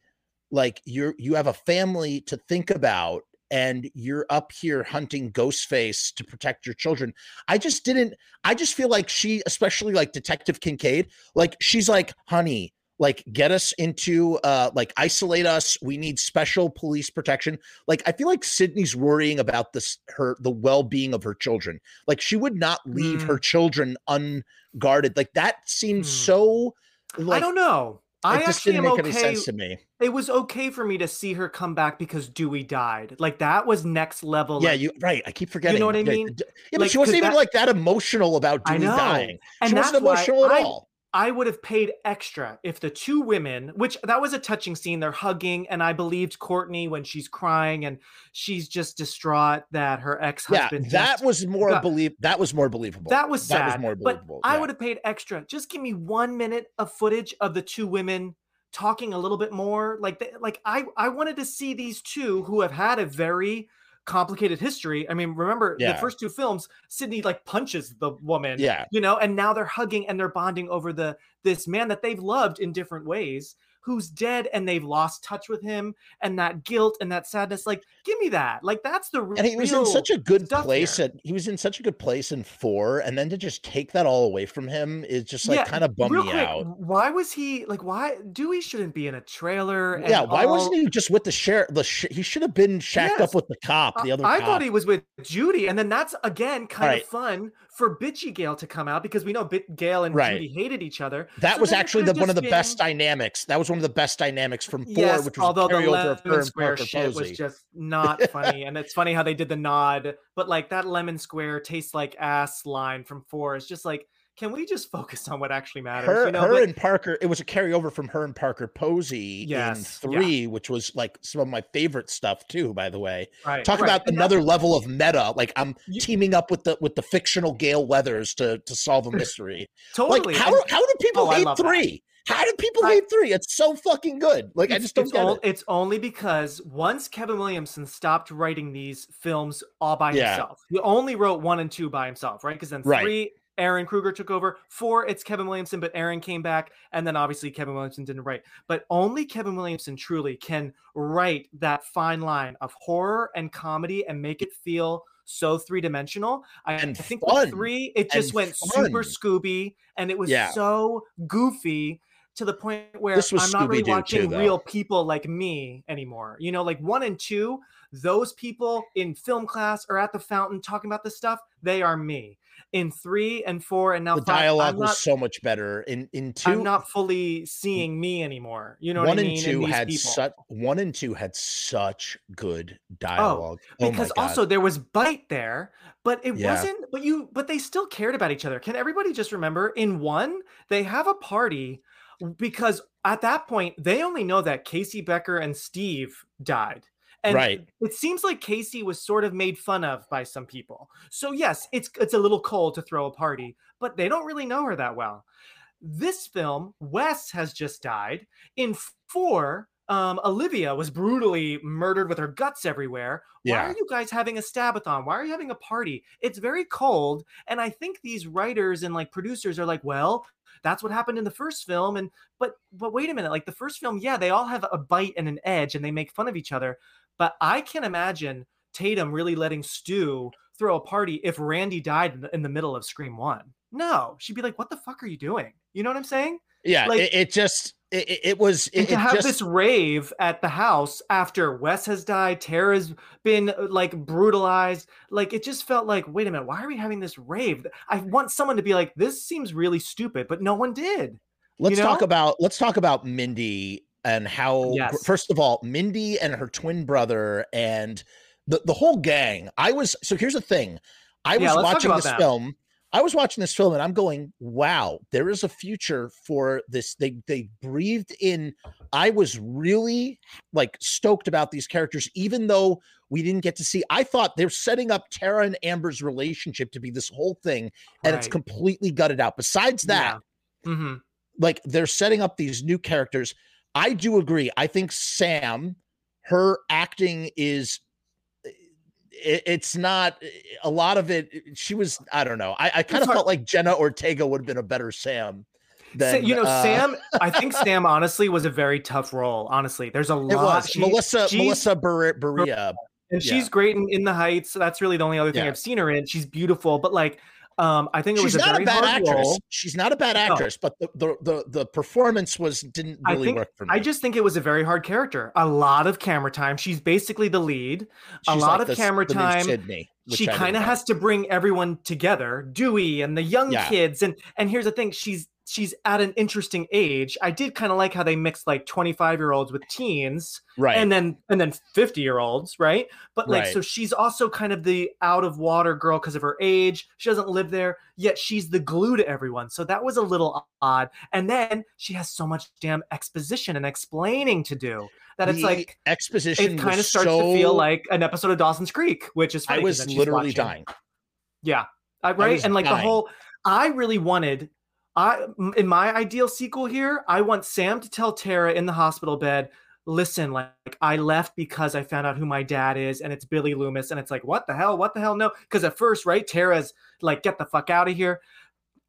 like you're you have a family to think about, and you're up here hunting Ghostface to protect your children. I just didn't. I just feel like she, especially like Detective Kincaid, like she's like, honey, like get us into uh like isolate us. We need special police protection. Like i feel like sidney's worrying about this her the well-being of her children. Like she would not leave Mm. her children unguarded. Like that seems Hmm. so like i don't know. I just actually didn't make any okay sense to me. it was okay for me to see her come back because dewey died. Like that was next level yeah like, you right. I keep forgetting you know what I mean? yeah but Like, she wasn't even that- like that emotional about Dewey dying. She that's wasn't emotional at I- all I would have paid extra if the two women, which that was a touching scene, they're hugging, and I believed Courteney when she's crying and she's just distraught that her ex husband. yeah that was more got- believe that was more believable that was sad. that was more but believable I would have paid extra. Just give me one minute of footage of the two women talking a little bit more. Like, like I, I wanted to see these two who have had a very complicated history. I mean, remember Yeah. the first two films, Sidney like punches the woman yeah you know and now they're hugging and they're bonding over the this man that they've loved in different ways who's dead and they've lost touch with him and that guilt and that sadness like give me that like that's the real. and he was in such a good place at he was in such a good place in four and then to just take that all away from him is just like Yeah, kind of bummed me quick out why was he like why dewey shouldn't be in a trailer and yeah why all- wasn't he just with the sheriff the sh- he should have been shacked Yes. up with the cop the I- other I cop. thought he was with Judy, and then that's again kind Right. of fun for Bitchy Gale to come out because we know Bit Gale and Right. Judy hated each other. that So was actually the one of the just best dynamics that was one of the best dynamics from four yes, which was although the carryover of her lemon square shit was just not funny, and it's funny how they did the nod, but like that lemon square tastes like ass line from four is just like, can we just focus on what actually matters? her, you know, her and Parker, it was a carryover from her and Parker Posey Yes, in yeah. three, which was like some of my favorite stuff too, by the way. right, Talk right, about and another level of meta. Like I'm You- teaming up with the with the fictional Gale Weathers to to solve a mystery. totally. Like how and how do people Oh, hate love that. three? How do people I- hate three? It's so fucking good. Like I just don't get it. it's only because once Kevin Williamson stopped writing these films all by Yeah. himself, he only wrote one and two by himself, right? Because then Right. three, Ehren Kruger took over. Four, it's Kevin Williamson, but Aaron came back, and then obviously Kevin Williamson didn't write. But only Kevin Williamson truly can write that fine line of horror and comedy and make it feel so three dimensional. I, I think fun. with three, it just And went super. Scooby, and it was Yeah. so goofy to the point where I'm not really Scooby-Doo watching though. real people like me anymore. You know, like one and two, those people in film class or at the fountain talking about this stuff, they are me. In three and four and now The five, dialogue I'm was so much better. In in 2 I'm not fully seeing me anymore. You know one what I and mean? two these had people. such one and two had such good oh, dialogue. Oh, because God. also there was bite there but it Yeah. wasn't but you but they still cared about each other can everybody just remember in one they have a party because at that point they only know that casey becker and steve died and Right. it seems like casey was sort of made fun of by some people so yes it's it's a little cold to throw a party but they don't really know her that well this film wes has just died in four um, Olivia was brutally murdered with her guts everywhere. Why Yeah. are you guys having a stabathon? Why are you having a party? It's very cold. And I think these writers and like producers are like, well, that's what happened in the first film. And but but wait a minute, like the first film, yeah, they all have a bite and an edge and they make fun of each other. But I can imagine Tatum really letting Stu throw a party if Randy died in the, in the middle of Scream One. No, she'd be like, "What the fuck are you doing?" You know what I'm saying? Yeah, Like- it, it just it, it- was it, to have just this rave at the house after Wes has died, Tara's been uh, like brutalized. Like it just felt like, wait a minute, why are we having this rave? I want someone to be like, this seems really stupid, but no one did. let's you talk about let's talk about Mindy and how Yes. first of all Mindy and her twin brother and the the whole gang. I was so here's the thing. I was Yeah, let's watching this that. film. I was watching this film and I'm going, wow, there is a future for this. They they breathed in. I was really like stoked about these characters, even though we didn't get to see. I thought they're setting up Tara and Amber's relationship to be this whole thing, and it's completely gutted out. Besides that, Yeah. Mhm. like they're setting up these new characters. I do agree. I think Sam, her acting is it, it's not a lot of it. She was, I don't know. I, I kind of felt like Jenna Ortega would have been a better Sam. Than, you know, uh, Sam. I think Sam honestly was a very tough role. Honestly, there's a lot. was she- Melissa Melissa Ber- Barrera. and yeah. she's great in, in the Heights. So that's really the only other thing Yeah. I've seen her in. She's beautiful, but like, um, I think it was She's a not very a bad hard actress. role. She's not a bad No. actress, but the, the the the performance was didn't really think- work for me. I just think it was a very hard character. A lot of camera time. She's basically the lead. a lot like of camera time. Sidney, she kind of has to bring everyone together dewey and the young Yeah. kids and and here's the thing she's she's at an interesting age i did kind of like how they mixed like 25 year olds with teens right. and then and then 50 year olds right but like Right. so she's also kind of the out of water girl because of her age she doesn't live there yet she's the glue to everyone so that was a little odd and then she has so much damn exposition and explaining to do that it's like exposition it kind of starts to feel like an episode of dawson's creek which is I was literally watching- dying. yeah, I, right. and like the whole, I really wanted, I in my ideal sequel here, I want Sam to tell Tara in the hospital bed, listen, like I left because I found out who my dad is, and it's Billy Loomis, and it's like, what the hell, what the hell, no, because at first, right, Tara's like, get the fuck out of here.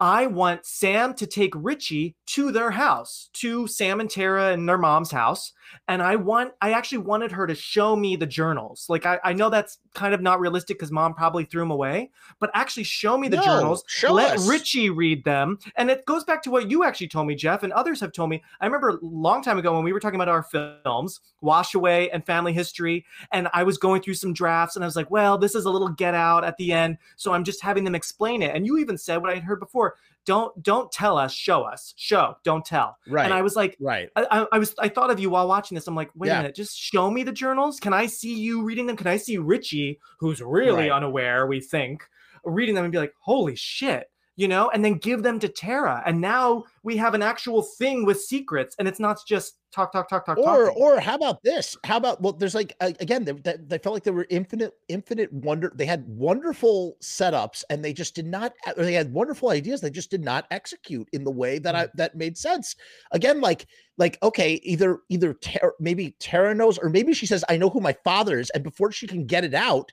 I want Sam to take Richie to their house, to Sam and Tara and their mom's house. And I want, I actually wanted her to show me the journals. Like, I, I know that's kind of not realistic because mom probably threw them away, but actually show me the No, journals. let us. Richie read them. And it goes back to what you actually told me, Jeff, and others have told me. I remember a long time ago when we were talking about our films, Wash Away and Family History, and I was going through some drafts and I was like, well, this is a little get out at the end. So I'm just having them explain it. And you even said what I had heard before don't don't tell us show us show don't tell Right. and i was like right. I, I- was I thought of you while watching this. I'm like, wait Yeah. a minute, just show me the journals. Can I see you reading them? Can I see Richie, who's really Right. unaware, we think, reading them and be like, holy shit, you know, and then give them to Tara. And now we have an actual thing with secrets, and it's not just talk, talk, talk, talk, talk. or talking. or how about this how about well there's like again they, they, felt like there were infinite infinite wonder they had wonderful setups and they just did not or they had wonderful ideas they just did not execute in the way that i mm. that made sense again like like okay either either Tara, maybe tara knows or maybe she says i know who my father is and before she can get it out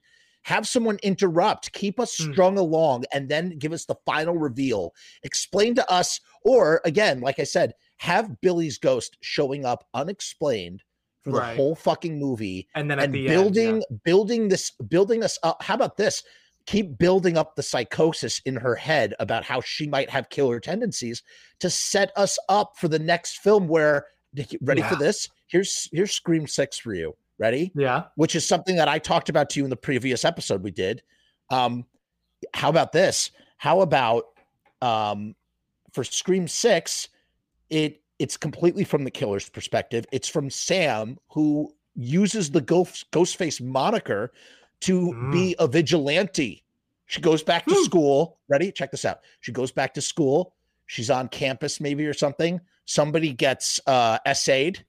have someone interrupt keep us Hmm. strung along and then give us the final reveal explain to us or again like i said have billy's ghost showing up unexplained for the Right. whole fucking movie and then at and the building end, yeah. building this building us up how about this keep building up the psychosis in her head about how she might have killer tendencies to set us up for the next film where ready for this here's here's scream 6 for you ready yeah, which is something that I talked about to you in the previous episode we did. Um, how about this? How about um, for Scream Six? It it's completely from the killer's perspective. It's from Sam who uses the ghost Ghostface moniker to be a vigilante. She goes back to Hmm. school. Ready? Check this out. She goes back to school. She's on campus, maybe or something. Somebody gets uh, essayed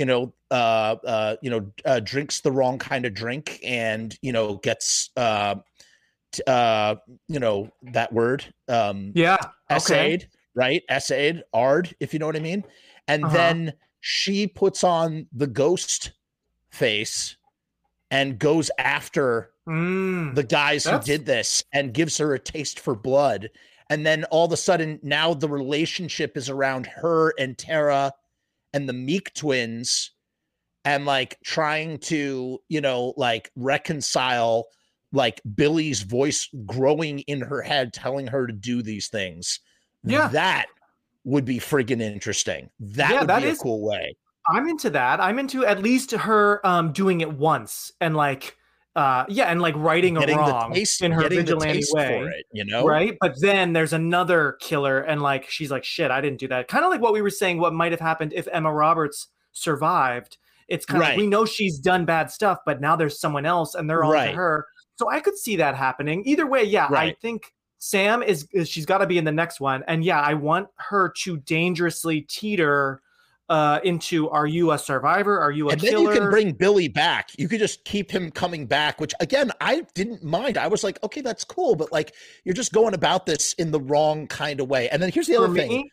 you know, uh, uh, you know, uh, drinks the wrong kind of drink and you know gets, uh, t- uh, you know, that word, um, yeah, okay, essayed, right? Essayed, ard, if you know what I mean. And Uh-huh. then she puts on the ghost face and goes after Mm. the guys That's- who did this and gives her a taste for blood. And then all of a sudden, now the relationship is around her and Tara and the Meeks twins and like trying to, you know, like reconcile like Billy's voice growing in her head, telling her to do these things. Yeah. That would be friggin' interesting. That Yeah, would that be is- a cool way. I'm into that. I'm into at least her um doing it once and like uh yeah, and like righting a wrong taste, in her vigilante way. it, you know? Right. But then there's another killer, and like she's like, shit, I didn't do that. Kind of like what we were saying, what might have happened if Emma Roberts survived. It's kind of Right. we know she's done bad stuff, but now there's someone else and they're on Right. to her. So I could see that happening. Either way, yeah, I think Sam is, is she's got to be in the next one. And yeah, I want her to dangerously teeter uh into are you a survivor? Are you a and then killer? you can bring Billy back. You could just keep him coming back, which again, I didn't mind. I was like, okay, that's cool, but like you're just going about this in the wrong kind of way. And then here's the For other thing.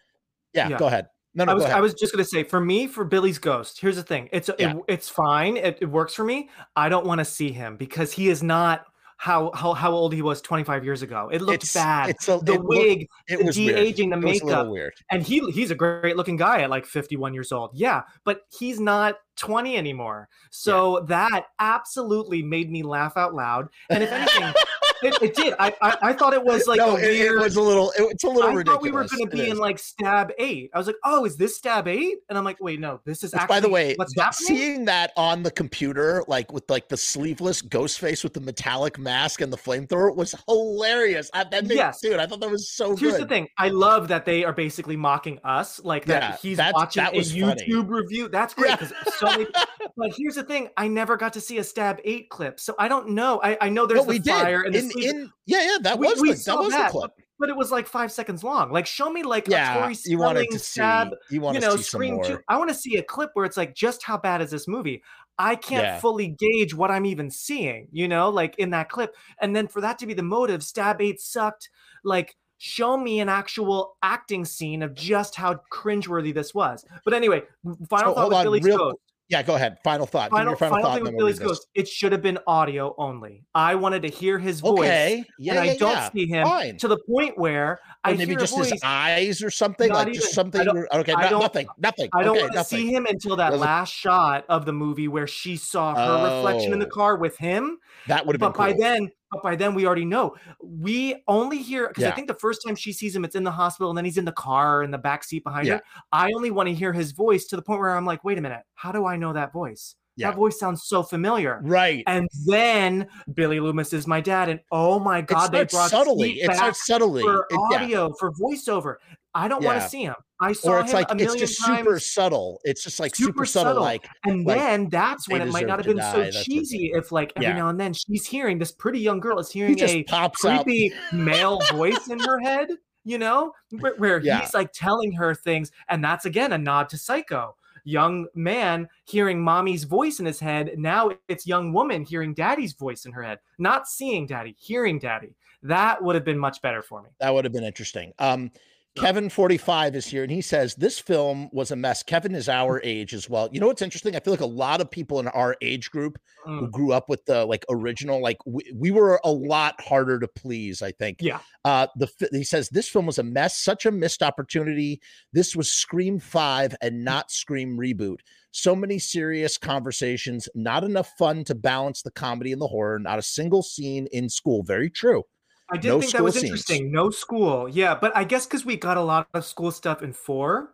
Yeah, yeah. go ahead. No, no, I was go ahead. I was just gonna say for me for Billy's Ghost. Here's the thing. It's Yeah. it, it's fine. It, it works for me. I don't want to see him because he is not how how how old he was 25 years ago. It looked it's bad. It's a, the it looked- wig, it the was de-aging, the It was a makeup, weird. and he he's a great looking guy at like 51 years old. Yeah, but he's not 20 anymore. So that absolutely made me laugh out loud. And if anything, it, it did. I, I I thought it was like no, it, it was a little. It, it's a little I ridiculous. thought we were going to be in like stab eight. I was like, oh, is this stab eight? And I'm like, wait, no, this is Which, actually by the way, what's that- seeing that on the computer, like with like the sleeveless ghost face with the metallic mask and the flamethrower, was hilarious. I, that made, Yes. dude, I thought that was so Here's good. the thing. I love that they are basically mocking us, like that Yeah, he's watching that a funny. YouTube review. That's great Yeah. so many. But here's the thing: I never got to see a stab eight clip, so I don't know. I, I know there's No, the fire did. and the In, sleep, in, yeah, yeah, that We- was we the, that was that, the clip. but it was like five seconds long. Like, show me like a Yeah, Tori you wanted to see. stab. You want You to see some Scream. Two. I want to see a clip where it's like, just how bad is this movie? I can't Yeah. fully gauge what I'm even seeing. You know, like in that clip, and then for that to be the motive, stab eight sucked. Like. Show me an actual acting scene of just how cringeworthy this was. But anyway, final So, thought with on, Billy's real Ghost. Yeah, go ahead. Final thought. Final, final, final thought. thing with then Billy's. Ghost. It should have been audio only. I wanted to hear his voice, Okay. Yeah, and yeah, I don't yeah. see him Fine. to the point where I maybe just voice. his eyes or something, like even. just something. okay, I no- don't- nothing, nothing. I don't okay, want to see him until that Doesn't- last shot of the movie where she saw her reflection in the Oh. car with him. That would have been But by then, but by then we already know. We only hear because I think the first time she sees him, it's in the hospital, and then he's in the car in the back seat behind Yeah. her. I only want to hear his voice to the point where I'm like, wait a minute, how do I know that voice? Yeah. That voice sounds so familiar. right. And then Billy Loomis is my dad, and oh my god, they brought subtly. It's It subtly. for It- yeah. audio for voiceover. I don't want to see him. I saw Or it's like it's just super subtle. It's just like super, Super subtle, subtle. like And like, then that's when it might not have been die, so cheesy if, like, every Yeah. now and then she's hearing this pretty young girl is hearing a pops creepy male voice in her head, you know, where, where Yeah. he's like telling her things. And that's again a nod to Psycho. Young man hearing mommy's voice in his head. Now it's young woman hearing daddy's voice in her head, not seeing daddy, hearing daddy. That would have been much better for me. That would have been interesting. Um, Kevin 45 is here and he says this film was a mess. Kevin is our age as well. You know what's interesting? I feel like a lot of people in our age group who Mm. grew up with the like original, like we, we were a lot harder to please, I think. Yeah. Uh, the he says this film was a mess, such a missed opportunity. This was Scream 5 and not Scream reboot. So many serious conversations, not enough fun to balance the comedy and the horror, not a single scene in school. Very true. I did No think that was scenes. interesting. No school. Yeah, but I guess because we got a lot of school stuff in four,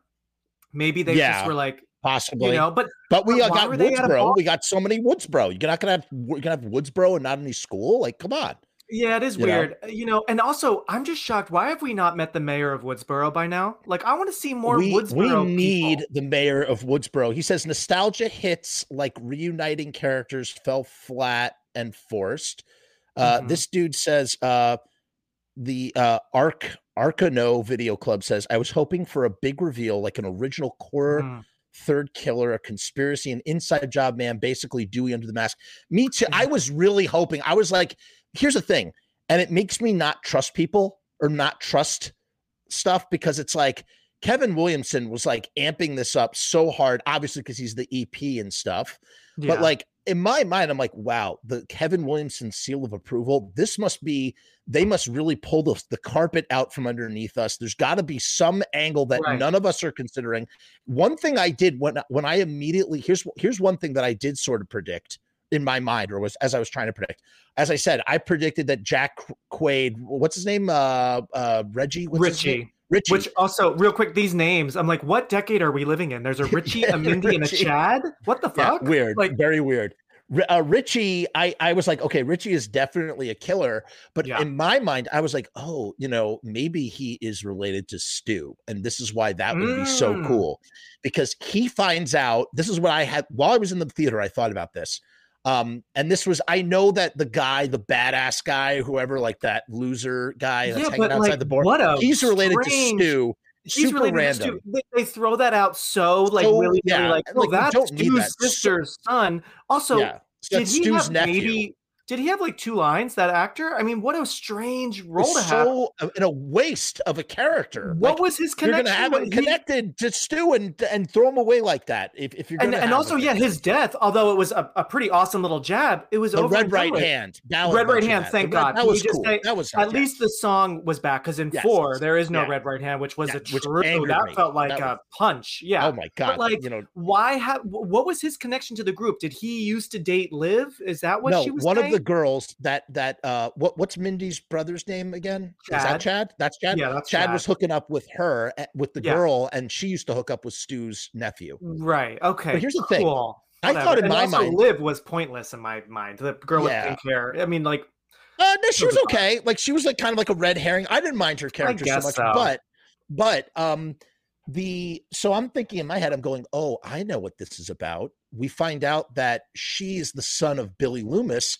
maybe they Yeah, just were like, Possibly. you know, but But we But got Woodsboro. We got so many Woodsboro. You're not gonna have you're gonna have Woodsboro and not any school. Like, come on. yeah, it is You weird. uh, You know, and also I'm just shocked. Why have we not met the mayor of Woodsboro by now? Like, I want to see more we, Woodsboro. we need people. the mayor of Woodsboro. He says nostalgia hits like reuniting characters fell flat and forced. Uh, Mhm. This dude says uh, the uh, Arc Arcano Video Club says I was hoping for a big reveal, like an original core Mm. third killer, a conspiracy, an inside job man, basically Dewey under the mask. Me too. I was really hoping. I was like, here's the thing, and it makes me not trust people or not trust stuff because it's like, Kevin Williamson was like amping this up so hard, obviously because he's the EP and stuff. Yeah. But like in my mind, I'm like, wow, the Kevin Williamson seal of approval. This must be, they must really pull the, the carpet out from underneath us. There's got to be some angle that Right. none of us are considering. One thing I did when when I immediately here's here's one thing that I did sort of predict in my mind, or was as I was trying to predict. As I said, I predicted that Jack Quaid, what's his name? Uh uh Reggie? His name? Richie. Richie. Which also, real quick, these names, I'm like, what decade are we living in? There's a Richie, a Mindy, and a Chad. What the Yeah, fuck? weird, Like- very weird. Uh, Richie, I I was like, okay, Richie is definitely a killer, but Yeah. in my mind, I was like, oh, you know, maybe he is related to Stu, and this is why that would be so Mm. cool, because he finds out. This is what I had while I was in the theater. I thought about this, um, and this was I know that the guy, the badass guy, whoever, like that loser guy that's Yeah, hanging outside like, the bar, what a he's related strange- to Stu. He's super random. Stu. They, throw that out so like So, really, yeah, like, oh, like, that's Stu's that. Sister's son. Also, yeah, so did he have nephew. maybe? Did he have like two lines? That actor? I mean, what a strange role It's to have. so uh, in a waste of a character. What Like, was his connection you're gonna have him he- connected to Stu and and throw him away like that. If, if you're and gonna and have also, yeah, his death. Although it was a, a pretty awesome little jab, it was the over red right hand. Red right hand, thank red- God. That was cool. say- that was At least the song was back because in Yes. four there is no Yeah. red right hand, which was Yeah, a which true. That me. felt like That a punch. Yeah. Oh my god! like, you know, Why have? What was his connection to the group? Did he used to date Liv? Is that what no, she was one of the girls that that uh, what what's Mindy's brother's name again? Is that Chad. Chad? That's Chad. Yeah, that's Chad Chad. was hooking up with her eh, with the Yeah. girl, and she used to hook up with Stu's nephew. Right. Okay. here's the thing. cool. I Whatever. thought in and my mind- Liv was pointless in my mind. The girl Yeah. with pink hair. I mean, like, Uh, no, she was Okay. okay. Like she was like kind of like a red herring. I didn't mind her character so much, so. but but um the so I'm thinking in my head, I'm going, oh, I know what this is about. We find out that she's the son of Billy Loomis,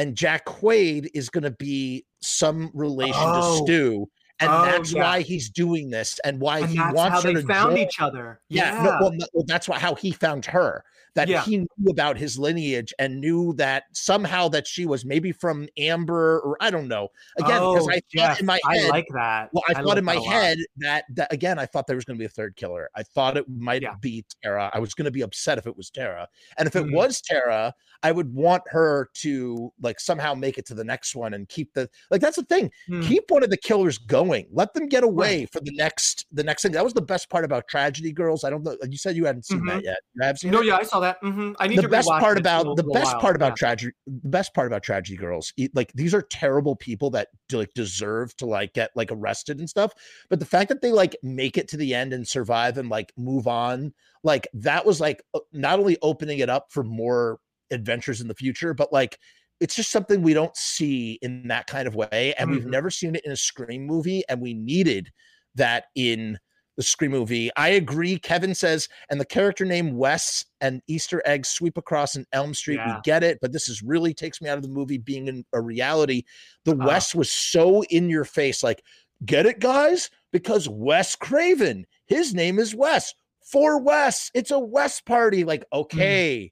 and Jack Quaid is going to be some relation Oh. to Stu, and Oh, that's yeah. why he's doing this, and why and he that's wants how they to found join- each other. yeah, Yeah. no, well, well, that's why how he found her. That Yeah. he knew about his lineage and knew that somehow that she was maybe from Amber or I don't know. Again, because Oh, I thought yes, in my head, I like that. well, I, thought like in my that head that, that again, I thought there was going to be a third killer. I thought it might be Tara. I was going to be upset if it was Tara, and if it Mhm. was Tara, I would want her to like somehow make it to the next one and keep the like. That's the thing Hmm. keep one of the killers going let them get away for the next the next thing that was the best part about tragedy girls i don't know you said you hadn't seen that yet you have seen No, it? yeah, I saw that. hmm I need the to best part about the best while. part about Yeah. tragedy the best part about tragedy girls like these are terrible people that do, like deserve to like get like arrested and stuff but the fact that they like make it to the end and survive and like move on like that was like not only opening it up for more adventures in the future but like it's just something we don't see in that kind of way and we've Mhm. never seen it in a scream movie and we needed that in the scream movie. I agree kevin says and the character name wes and easter eggs sweep across in elm street. Yeah. we get it but this is really takes me out of the movie being in a reality. The Uh. wes was so in your face like get it guys? Because wes craven. His name is wes. For wes. It's a wes party. Like okay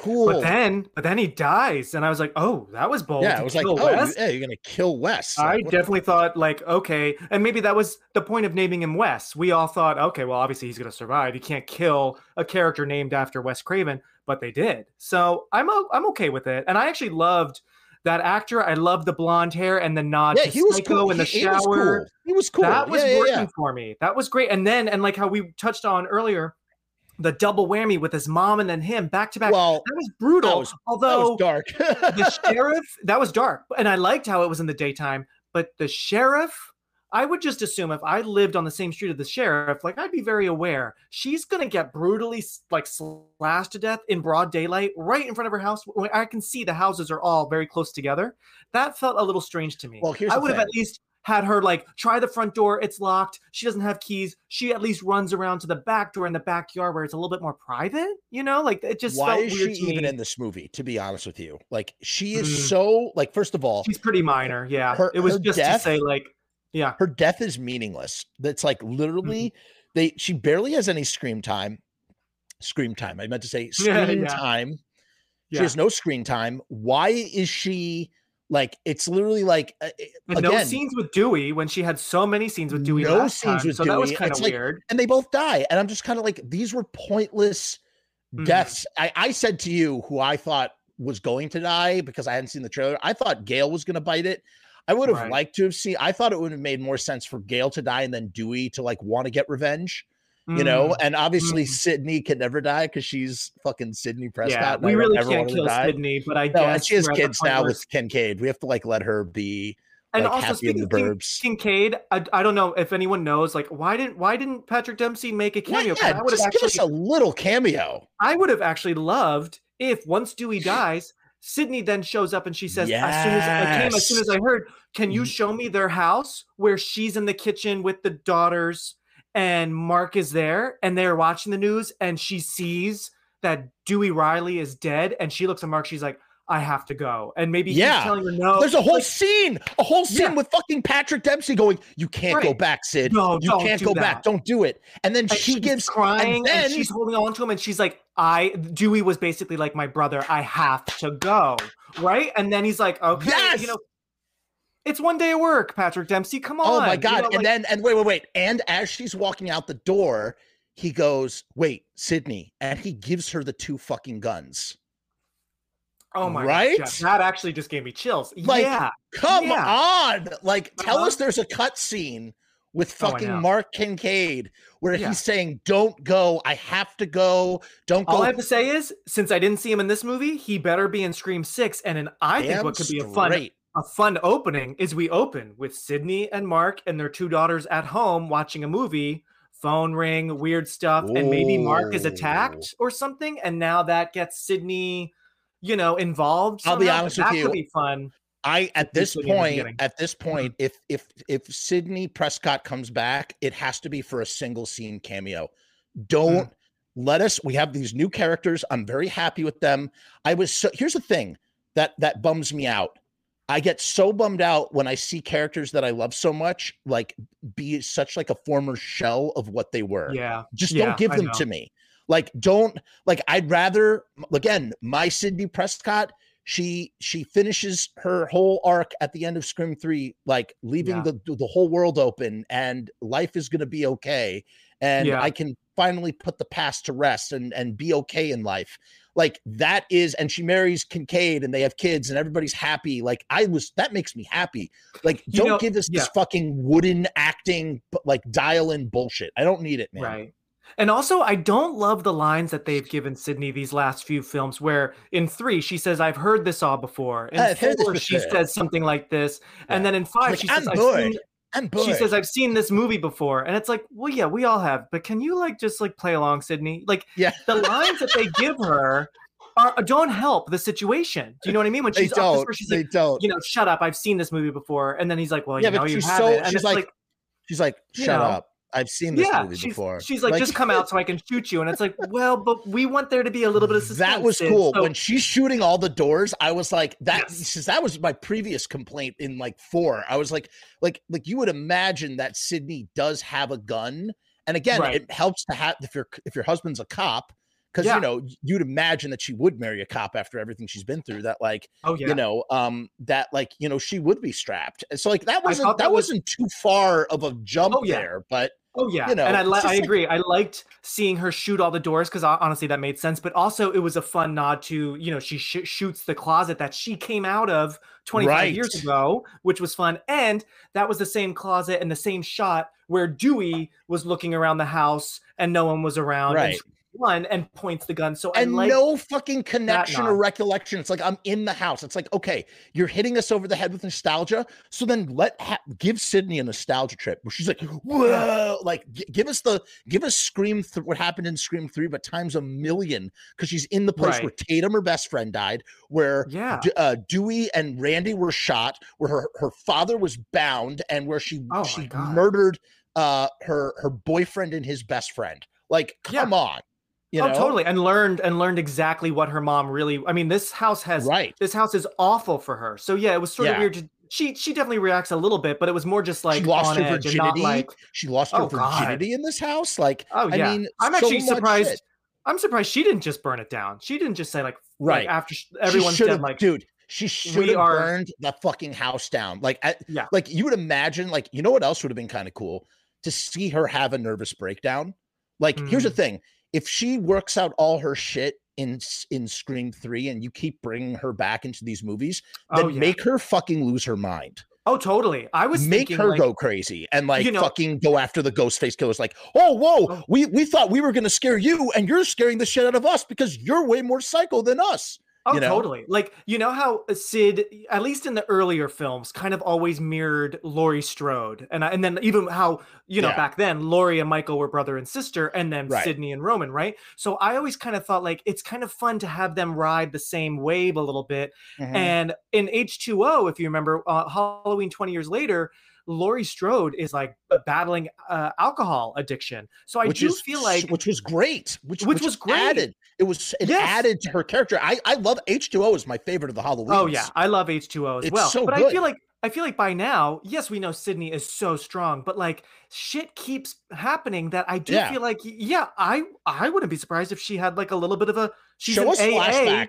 cool. But then, but then he dies, and I was like, "Oh, that was bold." yeah to was like oh Wes. yeah, you're gonna kill wes I Like, definitely thought like, okay, and maybe that was the point of naming him Wes. We all thought, okay, well, obviously he's going to survive. You can't kill a character named after Wes Craven, but they did. So I'm I'm okay with it, and I actually loved that actor. I loved the blonde hair and the nod yeah to he was Psycho cool in the he, he shower. was cool he was cool That was yeah, yeah, working yeah. for me. That was great. And then, and like how we touched on earlier, the double whammy with his mom and then him back to back. well that was brutal. was- that although was dark the sheriff that was dark and i liked how it was in the daytime but the sheriff i would just assume if i lived on the same street as the sheriff like i'd be very aware she's gonna get brutally like slashed to death in broad daylight right in front of her house i can see the houses are all very close together that felt a little strange to me Well, here's i would have at least had her like try the front door it's locked she doesn't have keys she at least runs around to the back door in the backyard where it's a little bit more private you know like it just why felt is weird she even in this movie to be honest with you like she is Mm. so like first of all She's pretty minor. Yeah. Her- it was just death- to say, like, yeah. her death is meaningless that's like literally Mm-hmm. they she barely has any screen time screen time i meant to say Yeah, screen yeah. time she Yeah. has no screen time why is she Like it's literally like uh, again, no scenes with Dewey when she had so many scenes with Dewey. No scenes time, with so that was Dewey. kind of like- weird. and they both die. And I'm just kind of like, these were pointless Mhm. deaths. I, I said to you who I thought was going to die because I hadn't seen the trailer. I thought Gale was going to bite it. I would have Right. liked to have seen. I thought it would have made more sense for Gale to die and then Dewey to like want to get revenge. You know, Mm. and obviously Mm. Sidney can never die because she's fucking Sidney Prescott. yeah, we really can't want her to kill. Sidney, but I No, guess she has we're at the kids now with Kincaid. We have to like let her be and like also happy in speaking the of Kin- Kincaid, I, I don't know if anyone knows, like why didn't why didn't Patrick Dempsey make a Yeah, yeah, I would have give us a little cameo. I would have actually loved if once Dewey dies, Sidney then shows up and she says, as soon as I came, as soon as I heard, can you Mhm. show me their house where she's in the kitchen with the daughters and Mark is there and they're watching the news and she sees that Dewey Riley is dead and she looks at Mark, she's like, I have to go. And maybe Yeah. he's telling her no. There's a whole like, scene, a whole scene Yeah. with fucking Patrick Dempsey going, "You can't go back, Sid. No, you can't go that." back. Don't do it." And then and she gives crying and, then- she's holding on to him and she's like i dewey was basically like my brother i have to go right and then he's like okay Yes! you know it's one day of work patrick dempsey come on Oh my you god! know, and like- then and wait, wait, wait. And as she's walking out the door, he goes, "Wait, Sidney," and he gives her the two fucking guns. oh my right? God, that actually just gave me chills Like, yeah Come Yeah. on! Like, tell Uh-huh. us there's a cut scene with Oh, fucking know. Mark Kincaid where Yeah. he's saying, "Don't go. I have to go. Don't go." all I have to say is, since I didn't see him in this movie, he better be in Scream Six. And in I think what could be a fun. A fun opening is we open with Sidney and Mark and their two daughters at home watching a movie, phone ring, weird stuff, and maybe Mark is attacked or something, and now that gets Sidney, you know, involved. I'll be honest with you. that you. could be fun. I at this Sidney in the point, at this point, if if if Sidney Prescott comes back, it has to be for a single scene cameo. Don't Hmm. let us. We have these new characters. I'm very happy with them. I was so. Here's the thing that that bums me out. I get so bummed out when I see characters that I love so much, like be such like a former shell of what they were. Yeah, just Yeah, don't give them to me. Like don't like i'd rather again my sidney prescott she she finishes her whole arc at the end of scream 3 like leaving Yeah. the the whole world open and life is going to be okay. And Yeah. i can finally put the past to rest and and be okay in life like that is and she marries kincaid and they have kids and everybody's happy like i was that makes me happy like don't know- give us this fucking wooden acting but like dial in bullshit i don't need it man right. And also, I don't love the lines that they've given Sidney these last few films. Where in three she says, "I've heard this all before." In I've four, she says something like this, and then in five like, she "I'm says, "I've bored. seen, i'm she says i've seen this movie before. And it's like well yeah we all have but can you like just like play along sidney? Like yeah. the lines that they give her are uh, don't help the situation. Do you know what i mean? When they she's this don't. she's they like don't. you know shut up i've seen this movie before. And then he's like well Yeah, you know you she's haven't so- and she's it's like, like she's like you shut know, up i've seen this yeah movie she's, before she's like, just come out so i can shoot you and it's like well but we want there to be a little bit of suspense that was cool so- when she's shooting all the doors i was like that Yes. that was my previous complaint in like four i was like like like you would imagine that sidney does have a gun and again Right. it helps to have if your if your husband's a cop because Yeah. you know you'd imagine that she would marry a cop after everything she's been through that like oh yeah you know um that like you know she would be strapped And so like that wasn't that, that was- wasn't too far of a jump Oh, yeah. there but Oh yeah, you know, and I, li- I like- agree. I liked seeing her shoot all the doors because honestly, that made sense. But also, it was a fun nod to you know she sh- shoots the closet that she came out of 25 years ago, which was fun, and that was the same closet and the same shot where Dewey was looking around the house and no one was around. Right. One and points the gun. So and like no fucking connection or recollection. It's like I'm in the house. It's like okay, you're hitting us over the head with nostalgia. So then let ha- give Sidney a nostalgia trip where she's like, whoa, like g- give us the give us Scream th- what happened in Scream three, but times a million because she's in the place Right. where Tatum, her best friend, died, where yeah. D- uh, Dewey and Randy were shot, where her, her father was bound, and where she Oh she murdered uh her her boyfriend and his best friend. Like, Yeah. come on, you oh, know, totally. And learned and learned exactly what her mom really. I mean, this house has right? this house is awful for her. So yeah, it was sort of weird. To, she she definitely reacts a little bit, but it was more just like she lost on her edge and not virginity. like she lost her Oh, God. virginity in this house. Like, oh I yeah. mean, I'm so actually surprised. shit. I'm surprised she didn't just burn it down. She didn't just say like Right. like after everyone's dead like dude. She should have are- burned the fucking house down. Like, I, Yeah. like you would imagine. Like, you know what else would have been kind of cool to see her have a nervous breakdown. Like, here's the Mm. thing: if she works out all her shit in in Scream Three, and you keep bringing her back into these movies, then Oh yeah. make her fucking lose her mind. oh totally. I was make thinking her like, go crazy and like you know- fucking go after the ghost face killers like oh whoa Oh. we we thought we were gonna scare you and you're scaring the shit out of us because you're way more psycho than us Oh, you know? totally. Like, you know how Sid, at least in the earlier films, kind of always mirrored Laurie Strode. And, I- and then even how, you know, Yeah. back then, Laurie and Michael were brother and sister, and then Right. Sidney and Roman, right? So I always kind of thought like it's kind of fun to have them ride the same wave a little bit. Mm-hmm. And in H2O, if you remember, uh, Halloween 20 years later, Laurie Strode is like battling uh, alcohol addiction. So I which do is feel like which was great which Which was great. added it was it Yes. added to her character i i love h2o is my favorite of the halloween Oh yeah, I love H2O as It's well. so but I feel like I feel like by now, yes, we know Sidney is so strong, but like shit keeps happening that I do Yeah. feel like yeah, I I wouldn't be surprised if she had like a little bit of a she's show an us AA flashbacks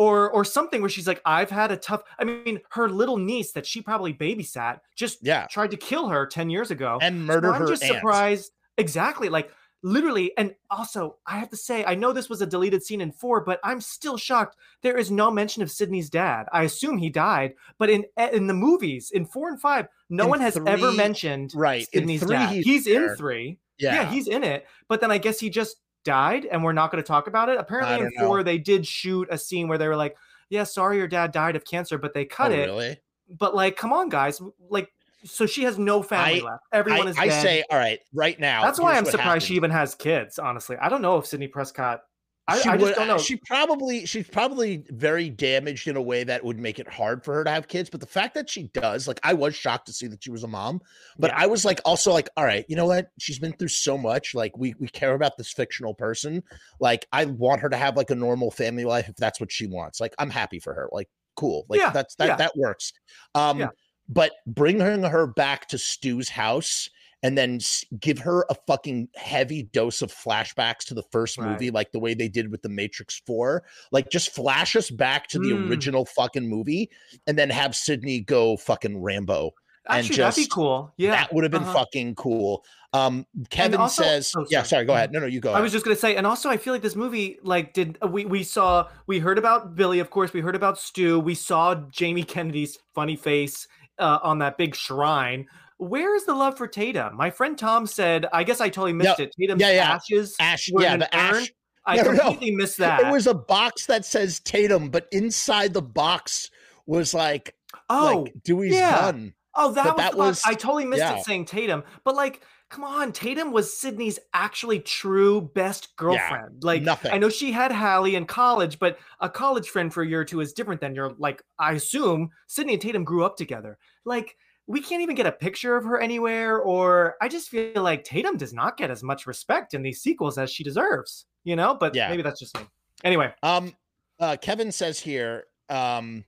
or or something where she's like I've had a tough I mean her little niece that she probably babysat just yeah tried to kill her 10 years ago. and So murder I'm her just aunt. surprised exactly like literally and also i have to say i know this was a deleted scene in four but i'm still shocked there is no mention of sidney's dad i assume he died but in eh, in the movies in four and five no In one has ever mentioned right in sidney's three dad he's, he's, in three yeah, yeah. he's in it but then i guess he just died and we're not going to talk about it apparently in don't know. four they did shoot a scene where they were like yeah sorry your dad died of cancer but they cut oh, it really but like come on guys like so she has no family I- left everyone I, is I dead. say all right right now That's why I'm surprised she even has kids. Honestly, I don't know if Sidney Prescott. I, she I just don't know. She probably she's probably very damaged in a way that would make it hard for her to have kids. But the fact that she does, like, I was shocked to see that she was a mom. But Yeah. I was like, also like, all right, you know what? She's been through so much. Like, we we care about this fictional person. Like, I want her to have like a normal family life if that's what she wants. Like, I'm happy for her. Like, cool. Like, Yeah, that's that yeah. that works. Um, but bringing her back to Stu's house and then give her a fucking heavy dose of flashbacks to the first Right. movie, like the way they did with the Matrix 4. Like, just flash us back to the Mm. original fucking movie and then have Sidney go fucking Rambo. and Actually, that'd be cool. Yeah, that would have been uh-huh. fucking cool. Um, Kevin also- says, oh, yeah, sorry. sorry, go Mhm. ahead. No, no, you go I ahead. was just gonna say, and also I feel like this movie, like, did uh, we we saw we heard about Billy, of course, we heard about Stu, we saw Jamie Kennedy's funny face uh, on that big shrine. Where is the love for Tatum? My friend Tom said, I guess I totally missed it. Tatum's yeah, yeah. ashes Ash, yeah, the urn. ash. I No, no, no. completely missed that. It was a box that says Tatum, but inside the box was like, oh, like Dewey's yeah. gun. Oh, that was, that was- I totally missed yeah. it saying Tatum, but like, come on, Tatum was Sidney's actually true best girlfriend. like, nothing. I know she had Hallie in college, but a college friend for a year or two is different than your like. I assume Sidney and Tatum grew up together. Like, we can't even get a picture of her anywhere, or I just feel like Tatum does not get as much respect in these sequels as she deserves. You know, but Yeah. maybe that's just me. Anyway, Um, uh, Kevin says here, um,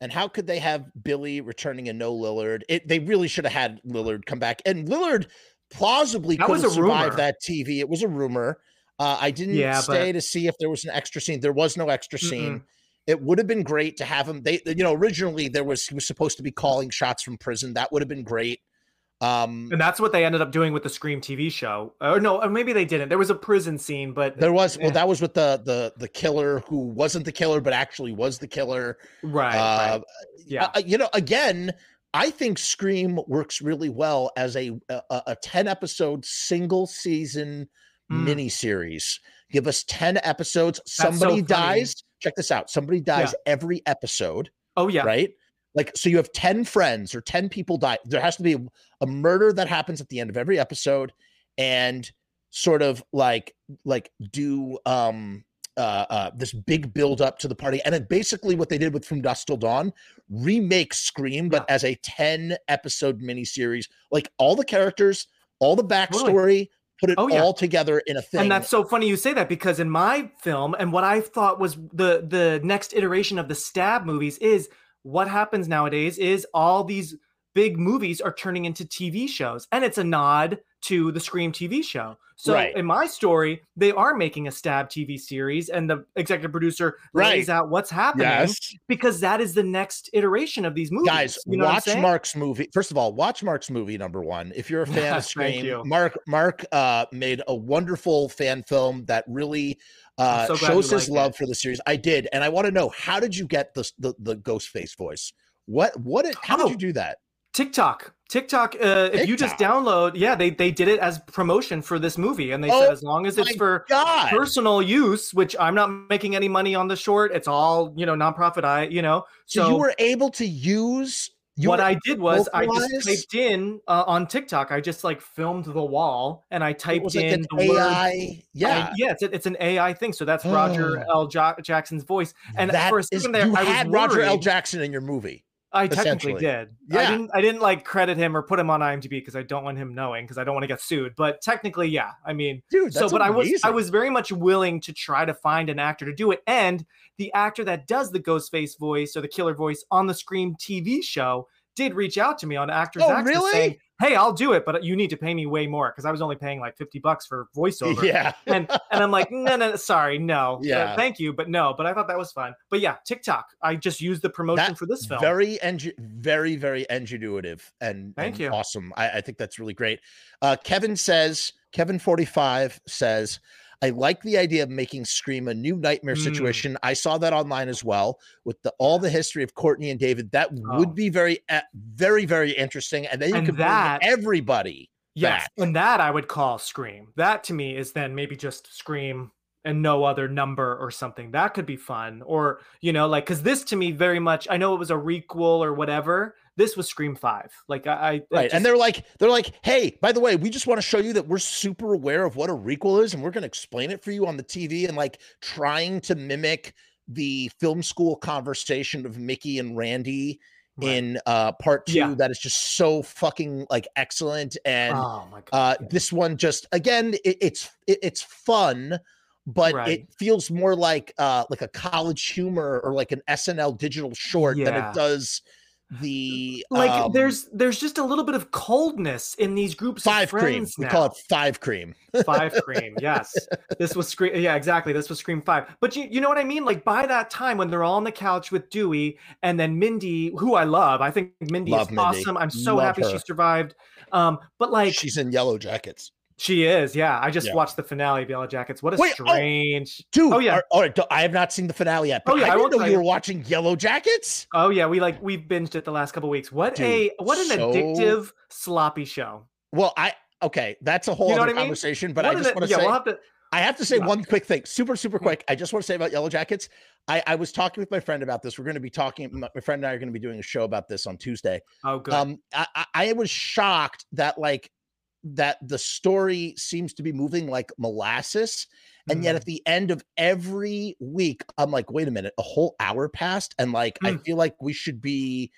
and how could they have Billy returning and no Lillard? It they really should have had Lillard come back, and Lillard plausibly That could have survived rumor. that TV. It was a rumor. Uh, I didn't Yeah, stay but- to see if there was an extra scene. There was no extra scene. Mm-mm. It would have been great to have him. They, you know, originally there was he was supposed to be calling shots from prison. That would have been great. Um, and that's what they ended up doing with the Scream TV show. Or no, or maybe they didn't. There was a prison scene, but there was well, that was with the the the killer who wasn't the killer but actually was the killer. right, Uh, right. Yeah. Uh, you know, again, I think Scream works really well as a a, a ten episode single season Mm. mini series. Give us ten episodes. so Somebody funny. dies. Check this out. Somebody dies every episode, oh yeah. right? Like so, you have ten friends or ten people die. There has to be a, murder that happens at the end of every episode, and sort of like like do um uh, uh, this big build up to the party. And then basically what they did with From Dusk Till Dawn, remake Scream, but as a 10 episode miniseries, like all the characters, all the backstory, put it Oh, yeah. all together in a thing. And that's so funny you say that because in my film and what I thought was the the next iteration of the stab movies is what happens nowadays is all these big movies are turning into TV shows and it's a nod to the Scream TV show. So Right. in my story, they are making a Stab TV series, and the executive producer lays Right. out what's happening Yes. because that is the next iteration of these movies. Guys, you know watch? Mark's movie. First of all, watch Mark's movie number one. If you're a fan of Scream. Mark Mark uh, made a wonderful fan film that really uh, so shows his love it. for the series. I did, and I want to know how did you get the the, the ghost face voice? What what did, how did Oh. you do that? TikTok. TikTok, uh, if you just download, yeah, they they did it as promotion for this movie, and they Oh said as long as it's for God, personal use, which I'm not making any money on the short, it's all you know nonprofit. I you know, so, you were able to use what I did was I just typed in uh, on TikTok. I just like filmed the wall and I typed like in the word. AI. Yeah, I- yeah, it's, it's an AI thing. So that's Roger L. Ja- Jackson's voice. And that for a is- there, you I was had Roger L. Jackson in your movie. I technically did. I Yeah. didn't. I didn't like credit him or put him on IMDb because I don't want him knowing because I don't want to get sued. But technically, yeah. I mean, Dude, so but I was I was very much willing to try to find an actor to do it, and the actor that does the Ghostface voice or the killer voice on the Scream TV show did reach out to me on Actors Oh, Access really? saying, "Hey, I'll do it, but you need to pay me way more because I was only paying like fifty bucks for voiceover." Yeah. and and I'm like, no, no, sorry, no, Uh, Yeah. thank you, but no. But I thought that was fun. But yeah, TikTok, I just used the promotion That for this film. Very, engi- very, very ingenuitive and, Thank and you. awesome. I, I think that's really great. Uh, Kevin says, Kevin forty five says, I like the idea of making Scream a new nightmare Mm. situation. I saw that online as well with the all the history of Courteney and David. That Oh. would be very, uh, very, very interesting. And then you And could that- bring everybody. Yes, back. and that I would call Scream. That to me is then maybe just Scream and no other number or something. That could be fun. Or, you know, like because this to me very much I know it was a requel or whatever. This was Scream 5. Like I, I Right. just- and they're like, they're like, hey, by the way, we just want to show you that we're super aware of what a requel is, and we're gonna explain it for you on the TV and like trying to mimic the film school conversation of Mickey and Randy Right. in uh part two Yeah. that is just so fucking like excellent. And oh my god. uh yeah. this one just again, it, it's it, it's fun. But Right. it feels more like uh like a college humor or like an SNL digital short than it does the like um, there's there's just a little bit of coldness in these groups five of cream. friends We call it five cream. five cream yes this was scream yeah exactly this was scream five but you, you know what i mean like by that time when they're all on the couch with dewey and then mindy who i love i think mindy Love is Mindy. awesome i'm so Love happy she survived um but like She's in yellow jackets. She is yeah i just Yeah. watched the finale of yellow jackets what a Wait, oh, strange Dude, Oh, yeah. all right, I have not seen the finale yet. But Oh, yeah, I I didn't know you were watching Yellow Jackets. oh yeah we like we binged it the last couple weeks what Dude, a what an so- addictive sloppy show Well, I okay, that's a whole You know other I mean? conversation. But What I just want to yeah say, we'll have to I have to say Yeah. one quick thing, super, super Hmm. quick. I just want to say about Yellow Jackets. I, I was talking with my friend about this. We're going to be talking. My friend and I are going to be doing a show about this on Tuesday. oh good Um, I, I was shocked that like that the story seems to be moving like molasses. And yet Mm. at the end of every week, I'm like, wait a minute, a whole hour passed. And like, I Mm. feel like we should be,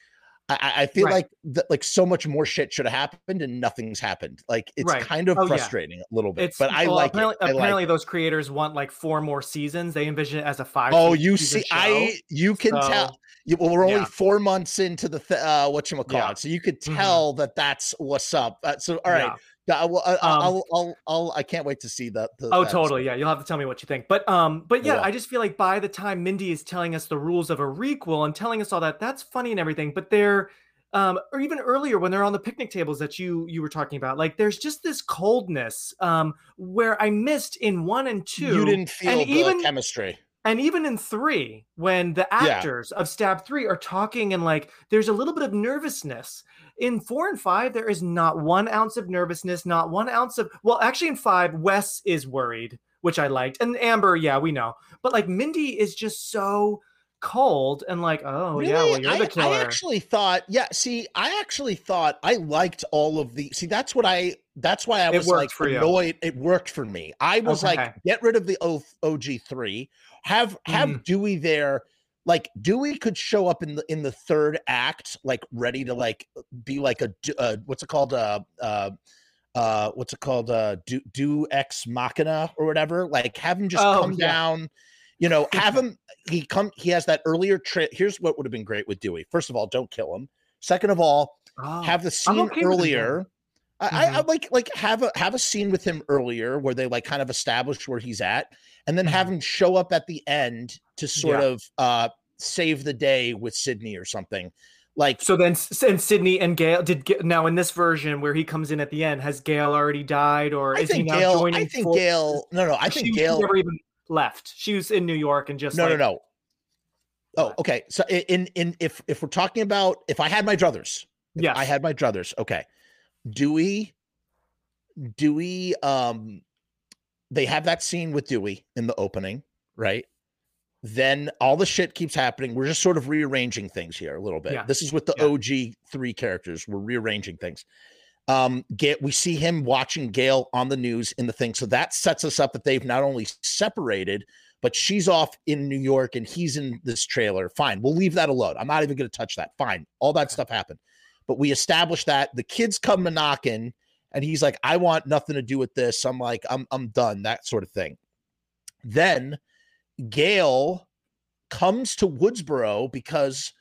I, I- I feel Right. like that like so much more shit should have happened and nothing's happened. Like it's Right. kind of Oh, yeah. frustrating a little bit, It's but I well, like apparently, it. I like apparently it. those creators want like four more seasons. They envision it as a five. Oh, you see, I, you can So, tell. You, well, we're only yeah. four months into the th- uh, what you call Yeah. it, so you could Mhm. tell that that's what's up. Uh, so, all right, Yeah. Yeah, well, I, Um, I'll, I'll, I'll, I can't wait to see that. the- Oh, that totally. Yeah, you'll have to tell me what you think. But um, but I yeah. I just feel like by the time Mindy is telling us the rules of a requel and telling us all that, that's funny and everything. But they're um, or even earlier when they're on the picnic tables that you you were talking about, like there's just this coldness um where I missed in one and two. You didn't feel and the even- chemistry. And even in three, when the Yeah. actors of Stab 3 are talking and like there's a little bit of nervousness. In four and five, there is not one ounce of nervousness, not one ounce of well, actually in five, Wes is worried, which I liked. And Amber, yeah, we know. But like Mindy is just so cold and like, oh yeah, well, you're I, the killer. I actually thought, yeah. See, I actually thought I liked all of the. See, that's what I. That's why I was like for you. annoyed. It worked for me. I was Okay. like, get rid of the o, OG three. Have have Mm. Dewey there. Like Dewey could show up in the in the third act, like ready to like be like a uh, what's it called? Uh, uh, uh, what's it called? Uh, do do ex machina or whatever. Like have him just Oh, come yeah. down. You know, have him. He come. He has that earlier trip. Here's what would have been great with Dewey. First of all, don't kill him. Second of all, Oh, have the scene okay earlier I, I, I like like have a have a scene with him earlier where they like kind of establish where he's at, and then have him show up at the end to sort Yeah. of uh save the day with Sidney or something. Like So then, and Sidney and Gale did now in this version where he comes in at the end. Has Gale already died, or I is he now Gale. joining? I think forces? Gale. No, no. I think she Gale. never even left. She was in New York and just No, like, no, no. Oh, okay. So in in if if we're talking about if I had my druthers, yeah, I had my druthers. Okay. Dewey, Dewey, um, they have that scene with Dewey in the opening, right? Then all the shit keeps happening. We're just sort of rearranging things here a little bit. Yeah. This is with the Yeah. OG three characters. We're rearranging things. Um, get we see him watching Gale on the news in the thing. So that sets us up that they've not only separated, but she's off in New York and he's in this trailer. Fine. We'll leave that alone. I'm not even going to touch that. Fine. All that stuff happened. But we established that the kids come to knocking and he's like, I want nothing to do with this. I'm like, I'm I'm done, that sort of thing. Then Gale comes to Woodsboro because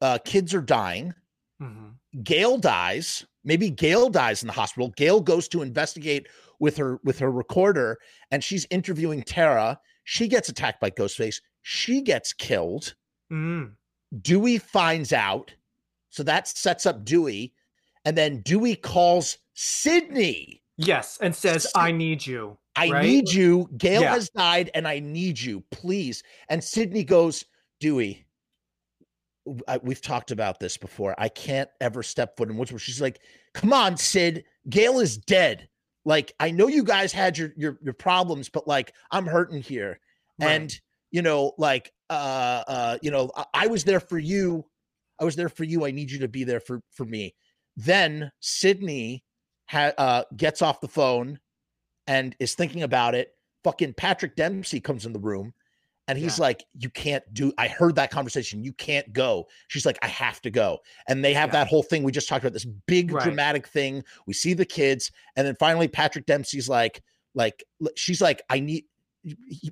uh, kids are dying. Mhm. Gale dies. Maybe Gale dies in the hospital. Gale goes to investigate with her with her recorder, and she's interviewing Tara. She gets attacked by Ghostface. She gets killed. Mm. Dewey finds out, so that sets up Dewey, and then Dewey calls Sidney. Yes, and says, Sid- "I need you." I Right? need you. Gale Yeah. has died, and I need you, please. And Sidney goes, Dewey. I, we've talked about this before. I can't ever step foot in Woodsboro. She's like, "Come on, Sid. Gale is dead. Like, I know you guys had your your your problems, but like, I'm hurting here. Right. And you know, like, uh, uh, you know, I, I was there for you. I was there for you. I need you to be there for for me. Then Sidney ha- uh, gets off the phone and is thinking about it. Fucking Patrick Dempsey comes in the room and he's Yeah. like, You can't do. I heard that conversation. You can't go. She's like, I have to go. And they have Yeah. that whole thing we just talked about, this big Right. dramatic thing. We see the kids. And then finally, Patrick Dempsey's like, like, she's like, I need.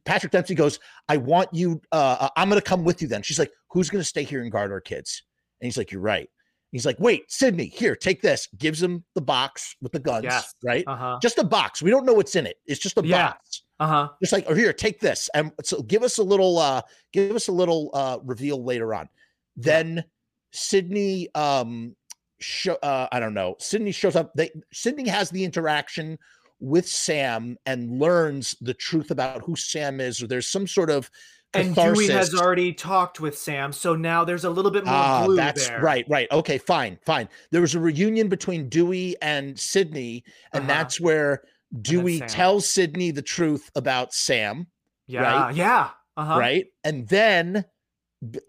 Patrick Dempsey goes, I want you. Uh, I'm going to come with you then. She's like, Who's going to stay here and guard our kids? And he's like, You're right. He's like, Wait, Sidney, here, take this. Gives him the box with the guns, Yes. right? Uh huh. Just a box. We don't know what's in it. It's just a Yeah. box. Uh huh. Just like, oh, here, take this. And so give us a little, uh, give us a little uh reveal later on. Then Sidney, um, show, uh, I don't know. Sidney shows up. They Sidney has the interaction with Sam and learns the truth about who Sam is, or there's some sort of And catharsis. Dewey has already talked with Sam, so now there's a little bit more Ah, glue that's there. right, right. Okay, fine, fine. There was a reunion between Dewey and Sidney, and Uh-huh. that's where Dewey tells Sidney the truth about Sam, Yeah. Right? Yeah. Uh huh. right? And then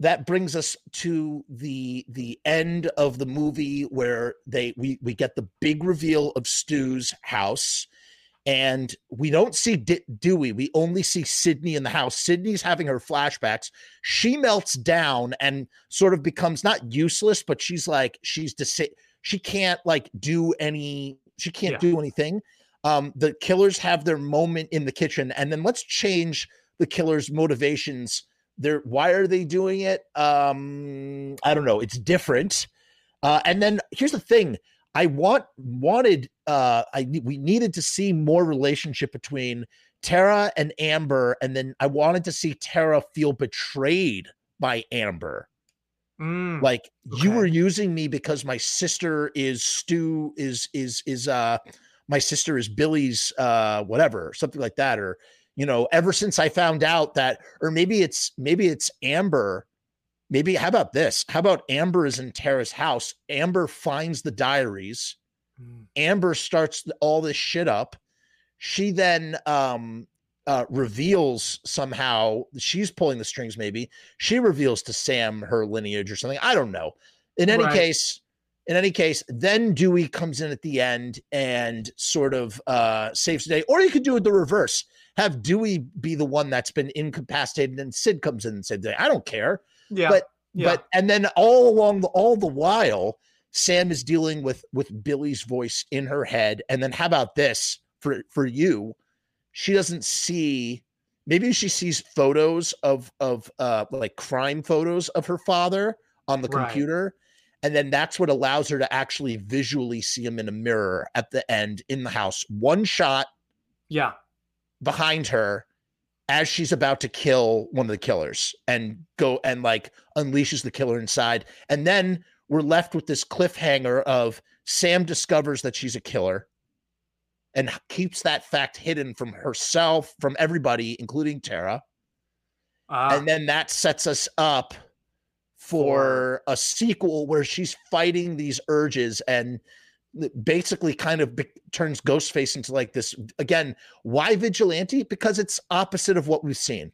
that brings us to the the end of the movie where they we we get the big reveal of Stu's house. And we don't see D- Dewey. We only see Sidney in the house. Sidney's having her flashbacks. She melts down and sort of becomes not useless, but she's like she's dis- she can't like do any. She can't Yeah. do anything. Um, the killers have their moment in the kitchen, and then let's change the killers' motivations. They're why are they doing it? Um, I don't know. It's different. Uh, and then here's the thing: I want wanted uh, I we needed to see more relationship between Tara and Amber, and then I wanted to see Tara feel betrayed by Amber. Mm, Like you were using me because my sister is Stu is is is uh my sister is Billy's uh whatever something like that or you know ever since I found out that or maybe it's maybe it's Amber maybe how about this how about Amber is in Tara's house Amber finds the diaries mm, Amber starts all this shit up. She then um uh reveals somehow she's pulling the strings maybe. She reveals to Sam her lineage or something. I don't know. In any Right. case, in any case, then Dewey comes in at the end and sort of uh saves the day. Or you could do it the reverse. Have Dewey be the one that's been incapacitated and Sid comes in and said, I don't care. Yeah. but- yeah. But and then all along the all the while, Sam is dealing with with Billy's voice in her head. And then how about this for for you? She doesn't see. Maybe she sees photos of of uh like crime photos of her father on the Right. computer, And then that's what allows her to actually visually see him in a mirror at the end in the house. One shot Yeah. behind her as she's about to kill one of the killers and go and like unleashes the killer inside. And then we're left with this cliffhanger of Sam discovers that she's a killer and keeps that fact hidden from herself, from everybody, including Tara. Ah, and then that sets us up for a sequel where she's fighting these urges and basically kind of be- turns Ghostface into like this again. Why vigilante? Because it's opposite of what we've seen.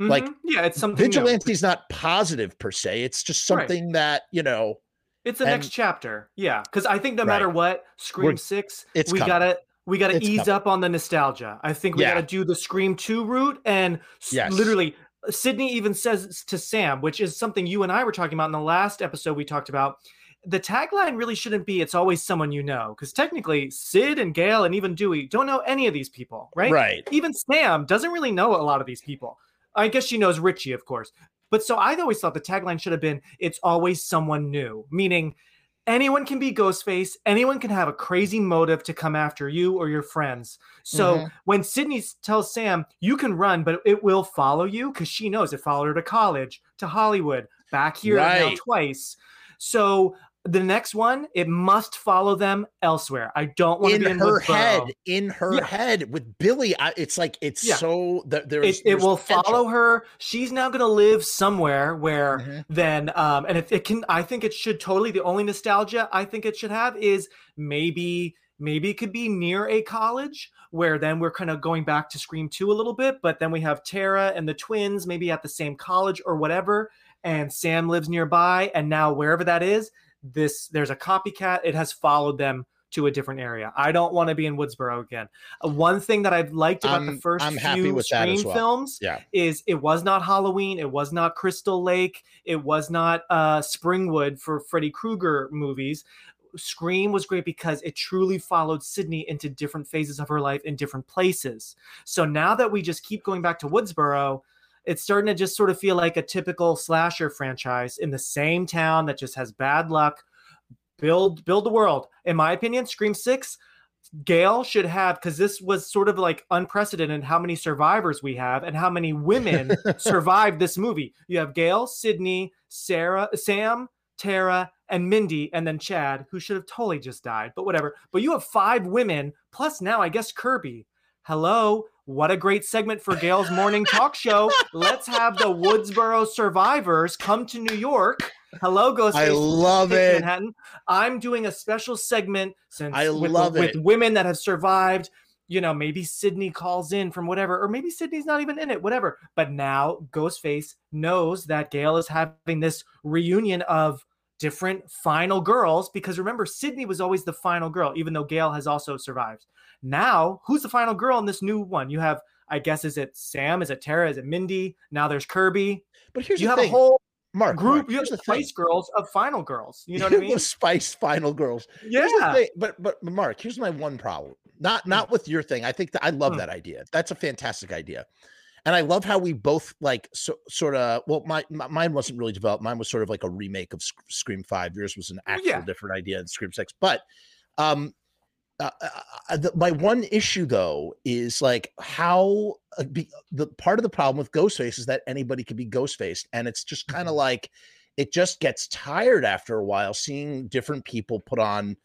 like, mhm. yeah, it's something. new. Vigilante's not positive per se. It's just Right. something that you know. It's the and- next chapter. Yeah, because I think no Right. matter what, Scream We're- Six, it's we coming. gotta we gotta It's ease coming. up on the nostalgia. I think we Yeah. gotta do the Scream Two route, and Yes. literally, Sidney even says to Sam, which is something you and I were talking about in the last episode we talked about. The tagline really shouldn't be "It's always someone you know," because technically, Sid and Gale and even Dewey don't know any of these people, right? Right. even Sam doesn't really know a lot of these people. I guess she knows Richie, of course. But so I always thought the tagline should have been it's always someone new, meaning anyone can be Ghostface, anyone can have a crazy motive to come after you or your friends. So Mhm. when Sidney tells Sam, you can run, but it will follow you because she knows it followed her to college, to Hollywood, back here now Right. twice. So the next one, it must follow them elsewhere. I don't want to be in her head, in her Yeah. head with Billy, I, it's like it's Yeah. so that it, it will potential. follow her she's now going to live somewhere where Mhm. then um and if it can i think it should totally the only nostalgia i think it should have is maybe maybe it could be near a college where then we're kind of going back to scream 2 a little bit but then we have tara and the twins maybe at the same college or whatever and sam lives nearby and now wherever that is this there's a copycat it has followed them to a different area. I don't want to be in Woodsboro again. Uh, one thing that I've liked about the I'm- 1st I'm few with that as Scream well. films Yeah. is it was not Halloween, it was not Crystal Lake, it was not uh, Springwood for Freddy Krueger movies. Scream was great because it truly followed Sidney into different phases of her life in different places. So now that we just keep going back to Woodsboro, it's starting to just sort of feel like a typical slasher franchise in the same town that just has bad luck. Build build the world. In my opinion, Scream 6 Gale should have because this was sort of like unprecedented how many survivors we have and how many women survived this movie. You have Gale, Sidney, Sarah, Sam, Tara, and Mindy, and then Chad, who should have totally just died, but whatever. But you have five women, plus now I guess Kirby. Hello, what a great segment for Gale's morning talk show. Let's have the Woodsboro survivors come to New York. Hello, Ghostface. I love it. Manhattan. I'm doing a special segment since I with, love with it. women that have survived. You know, maybe Sidney calls in from whatever, or maybe Sidney's not even in it, whatever. But now Ghostface knows that Gale is having this reunion of different final girls because remember, Sidney was always the final girl, even though Gale has also survived. Now, who's the final girl in this new one? You have, I guess, is it Sam? Is it Tara? Is it Mindy? Now there's Kirby. But here's you the have thing. a whole Mark, group. Mark, you have the the thing. Spice Girls of final girls. You know what I mean? the Spice Final Girls. Yeah. Here's the thing, but but Mark, here's my one problem. Not not with your thing. I think that I love Hmm. that idea. That's a fantastic idea. And I love how we both like so, sort of well my, my mine wasn't really developed. Mine was sort of like a remake of Sc- Scream 5. Yours was an actual Yeah. different idea in Scream 6. But um uh, uh, uh, the, my one issue though is like how uh, be, the part of the problem with Ghostface is that anybody can be Ghostface, and it's just kind of Mhm. like it just gets tired after a while seeing different people put on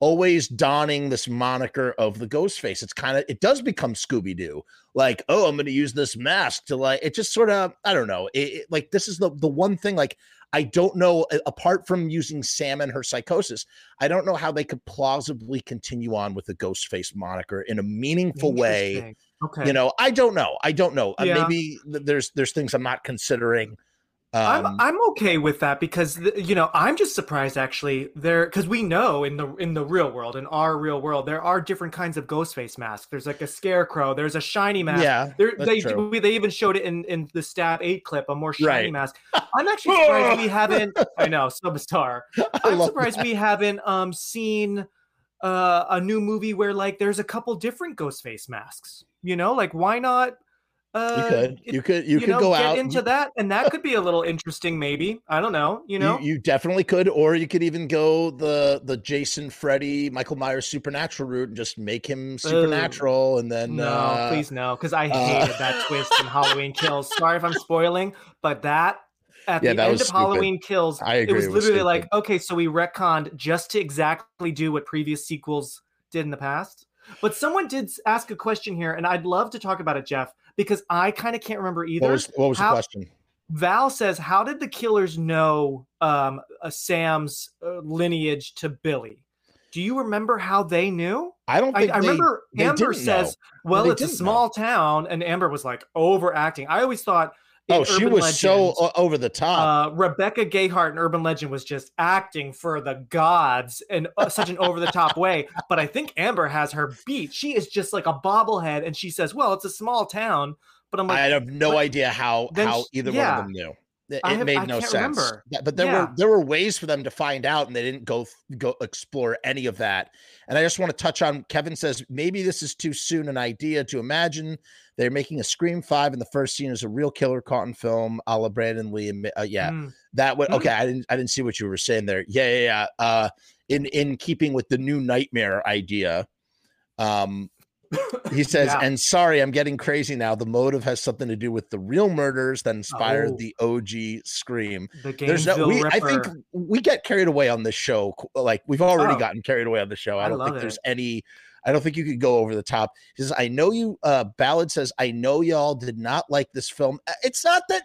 always donning this moniker of the ghost face. It's kind of it does become scooby-doo. Like oh i'm going to use this mask to like it just sort of i don't know. It, it- like this is the the one thing like i don't know apart from using sam and her psychosis i don't know how they could plausibly continue on with the ghost face moniker in a meaningful way. Okay. you know i don't know. I don't know. Uh, maybe th- there's there's things i'm not considering um I'm okay with that because you know I'm just surprised actually there because we know in the in the real world in our real world there are different kinds of ghost face masks. There's like a scarecrow. There's a shiny mask. yeah There, they true. they even showed it in in the Stab Eight clip, a more shiny Right. mask. I'm actually surprised we haven't. I know, substar. I'm surprised we haven't um seen uh, a new movie where like there's a couple different ghost face masks. You know, like why not Uh, you could, you could, you, could know, go get out into that, and that could be a little interesting. Maybe I don't know. You know, you, you definitely could, or you could even go the the Jason, Freddy, Michael Myers supernatural route and just make him supernatural, and then no, uh, please no, because I uh, hated that twist in Halloween Kills. Sorry if I'm spoiling, but that at Yeah, the end was of stupid. Halloween Kills, I it agree, was it was literally like, okay, so we retconned just to exactly do what previous sequels did in the past. But someone did ask a question here, and I'd love to talk about it, Jeff, because I kind of can't remember either. What was what was How- the question? Val says, "How did the killers know um, uh, Sam's uh, lineage to Billy? Do you remember how they knew?" I don't I, think I they- remember they Amber didn't know. says, "Well, it's a didn't know. small town," and Amber was like overacting. I always thought, Oh, she Urban was so Legend, o- over the top. uh, Rebecca Gayhart in Urban Legend was just acting for the gods in uh, such an over the top way. But I think Amber has her beat. She is just like a bobblehead, and she says, "Well, it's a small town." But I'm like, I have no idea how how sh- either yeah. one of them knew. It, it have- made I no sense. remember. But there Yeah. were there were ways for them to find out, and they didn't go go explore any of that. And I just want to touch on Kevin says maybe this is too soon an idea to imagine. They're making a Scream Five, and the first scene is a real killer caught in film, a la Brandon Lee. And uh, yeah, mm, that would Mm. okay. I didn't I didn't see what you were saying there. Yeah, yeah, yeah. Uh, in in keeping with the new nightmare idea, um, he says, Yeah. and sorry, I'm getting crazy now. The motive has something to do with the real murders that inspired Oh. the OG Scream. the There's no, we, I think we get carried away on this show. Like we've already Oh. gotten carried away on the show. I I don't think love there's any. I don't think you could go over the top. He says, "I know you." Uh, Ballad says, "I know y'all did not like this film. It's not that.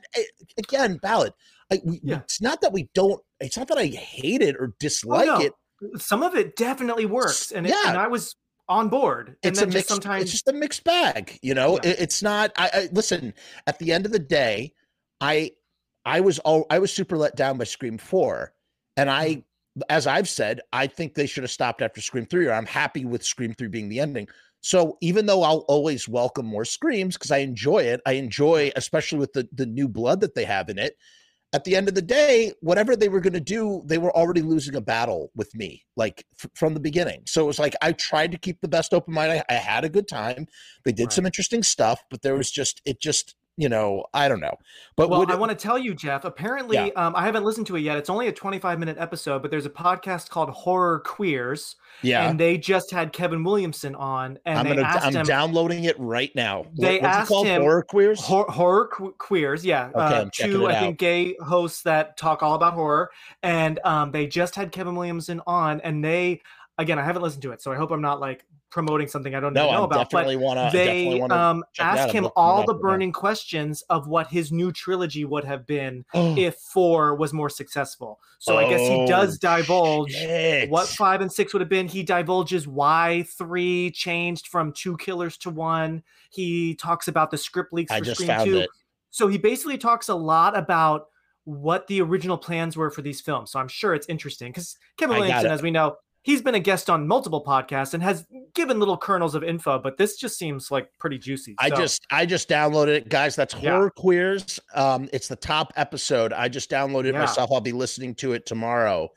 Again, Ballad. I, we, Yeah. It's not that we don't. It's not that I hate it or dislike Oh, no. it. Some of it definitely works, and, it, Yeah. and I was on board. And it's then a just mixed sometimes it's just a mixed bag you know Yeah. It- it's not I, I listen at the end of the day i i was all i was super let down by scream 4 and i Mm-hmm. As i've said i think they should have stopped after scream 3 or i'm happy with scream 3 being the ending so even though i'll always welcome more screams because i enjoy it i enjoy especially with the the new blood that they have in it at the end of the day, whatever they were going to do, they were already losing a battle with me, like f- from the beginning. So it was like I tried to keep the best open mind. I, I had a good time. They did some interesting stuff, but there was just it just you know I don't know. But well, I it- want to tell you, Jeff. Apparently, Yeah. um, I haven't listened to it yet. It's only a 25 minute episode, but there's a podcast called Horror Queers, yeah, and they just had Kevin Williamson on, and I'm they gonna I'm him downloading it right now. What- They what's it asked called? him- Horror queers. Hor- horror que- queers, yeah. Okay, uh, two, I think, gay hosts that talk all about horror, and um, they just had Kevin Williamson on, and they, again, I haven't listened to it, so I hope I'm not like promoting something I don't no, even know I about. But want to. they definitely um, check it out. asked I'm him all the burning questions of what his new trilogy would have been if four was more successful. So I guess he does Oh, divulge what five and six would have been. He divulges why three changed from two killers to one. He talks about the script leaks I for Scream two. it. So he basically talks a lot about what the original plans were for these films. So I'm sure it's interesting because Kevin Williamson, as we know, he's been a guest on multiple podcasts and has given little kernels of info, but this just seems like pretty juicy. I So, just I just downloaded it, guys. That's Yeah. horror queers. Um, it's the top episode. I just downloaded it Yeah. myself. I'll be listening to it tomorrow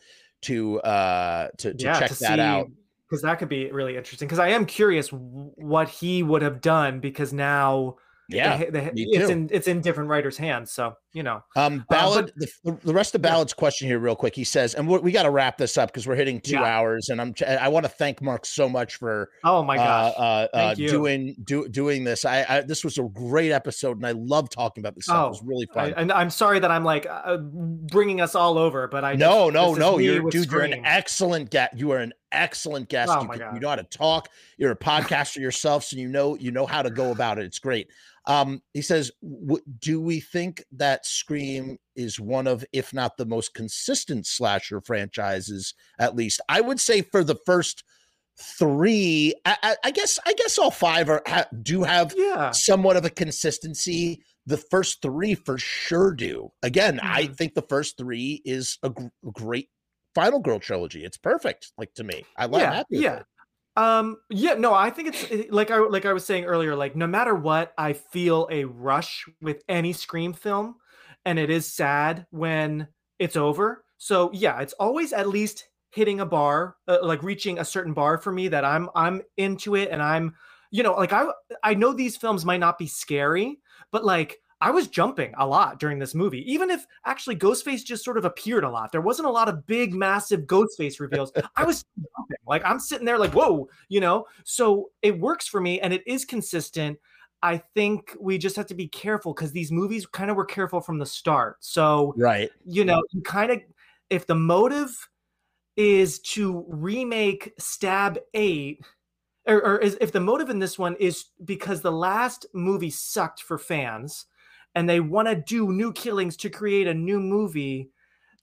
to uh to, to yeah, check to that out. because that could be really interesting. Because I am curious what he would have done because now Yeah. the, the, it's too. in it's in different writers' hands. So you know, Um, but- ballad. the, the rest of Yeah. ballad's question here, real quick. He says, and we, we got to wrap this up because we're hitting two Yeah. hours, and I'm I want to thank Mark so much for oh my gosh, uh, uh, uh, doing do, doing this. I, I this was a great episode, and I love talking about this stuff. Oh, it was really I, fun. and I'm sorry that I'm like uh, bringing us all over, but I no, just- no, no. You're dude. You're an excellent guest. You are an excellent guest. Oh you, can- you know how to talk. You're a podcaster yourself, so you know you know how to go about it. It's great. Um, he says, "Do we think that Scream is one of, if not the most consistent slasher franchises? At least, I would say for the first three. I, I, I guess I guess all five are ha, do have Yeah, somewhat of a consistency. The first three for sure do. Again, I Mhm. think the first three is a gr- great Final Girl trilogy. It's perfect, like to me. I love yeah, happy yeah. Um, yeah, no, I think it's like I like I was saying earlier. Like no matter what, I feel a rush with any Scream film, and it is sad when it's over. So yeah, it's always at least hitting a bar, uh, like reaching a certain bar for me that I'm I'm into it and I'm you know, like I I know these films might not be scary, but like I was jumping a lot during this movie, even if actually Ghostface just sort of appeared a lot. There wasn't a lot of big, massive Ghostface reveals. I was jumping. Like I'm sitting there, like, whoa, you know? So it works for me and it is consistent. I think we just have to be careful because these movies kind of were careful from the start. So, right. you know, you kind of, if the motive is to remake Stab 8, or, or is, if the motive in this one is because the last movie sucked for fans and they want to do new killings to create a new movie,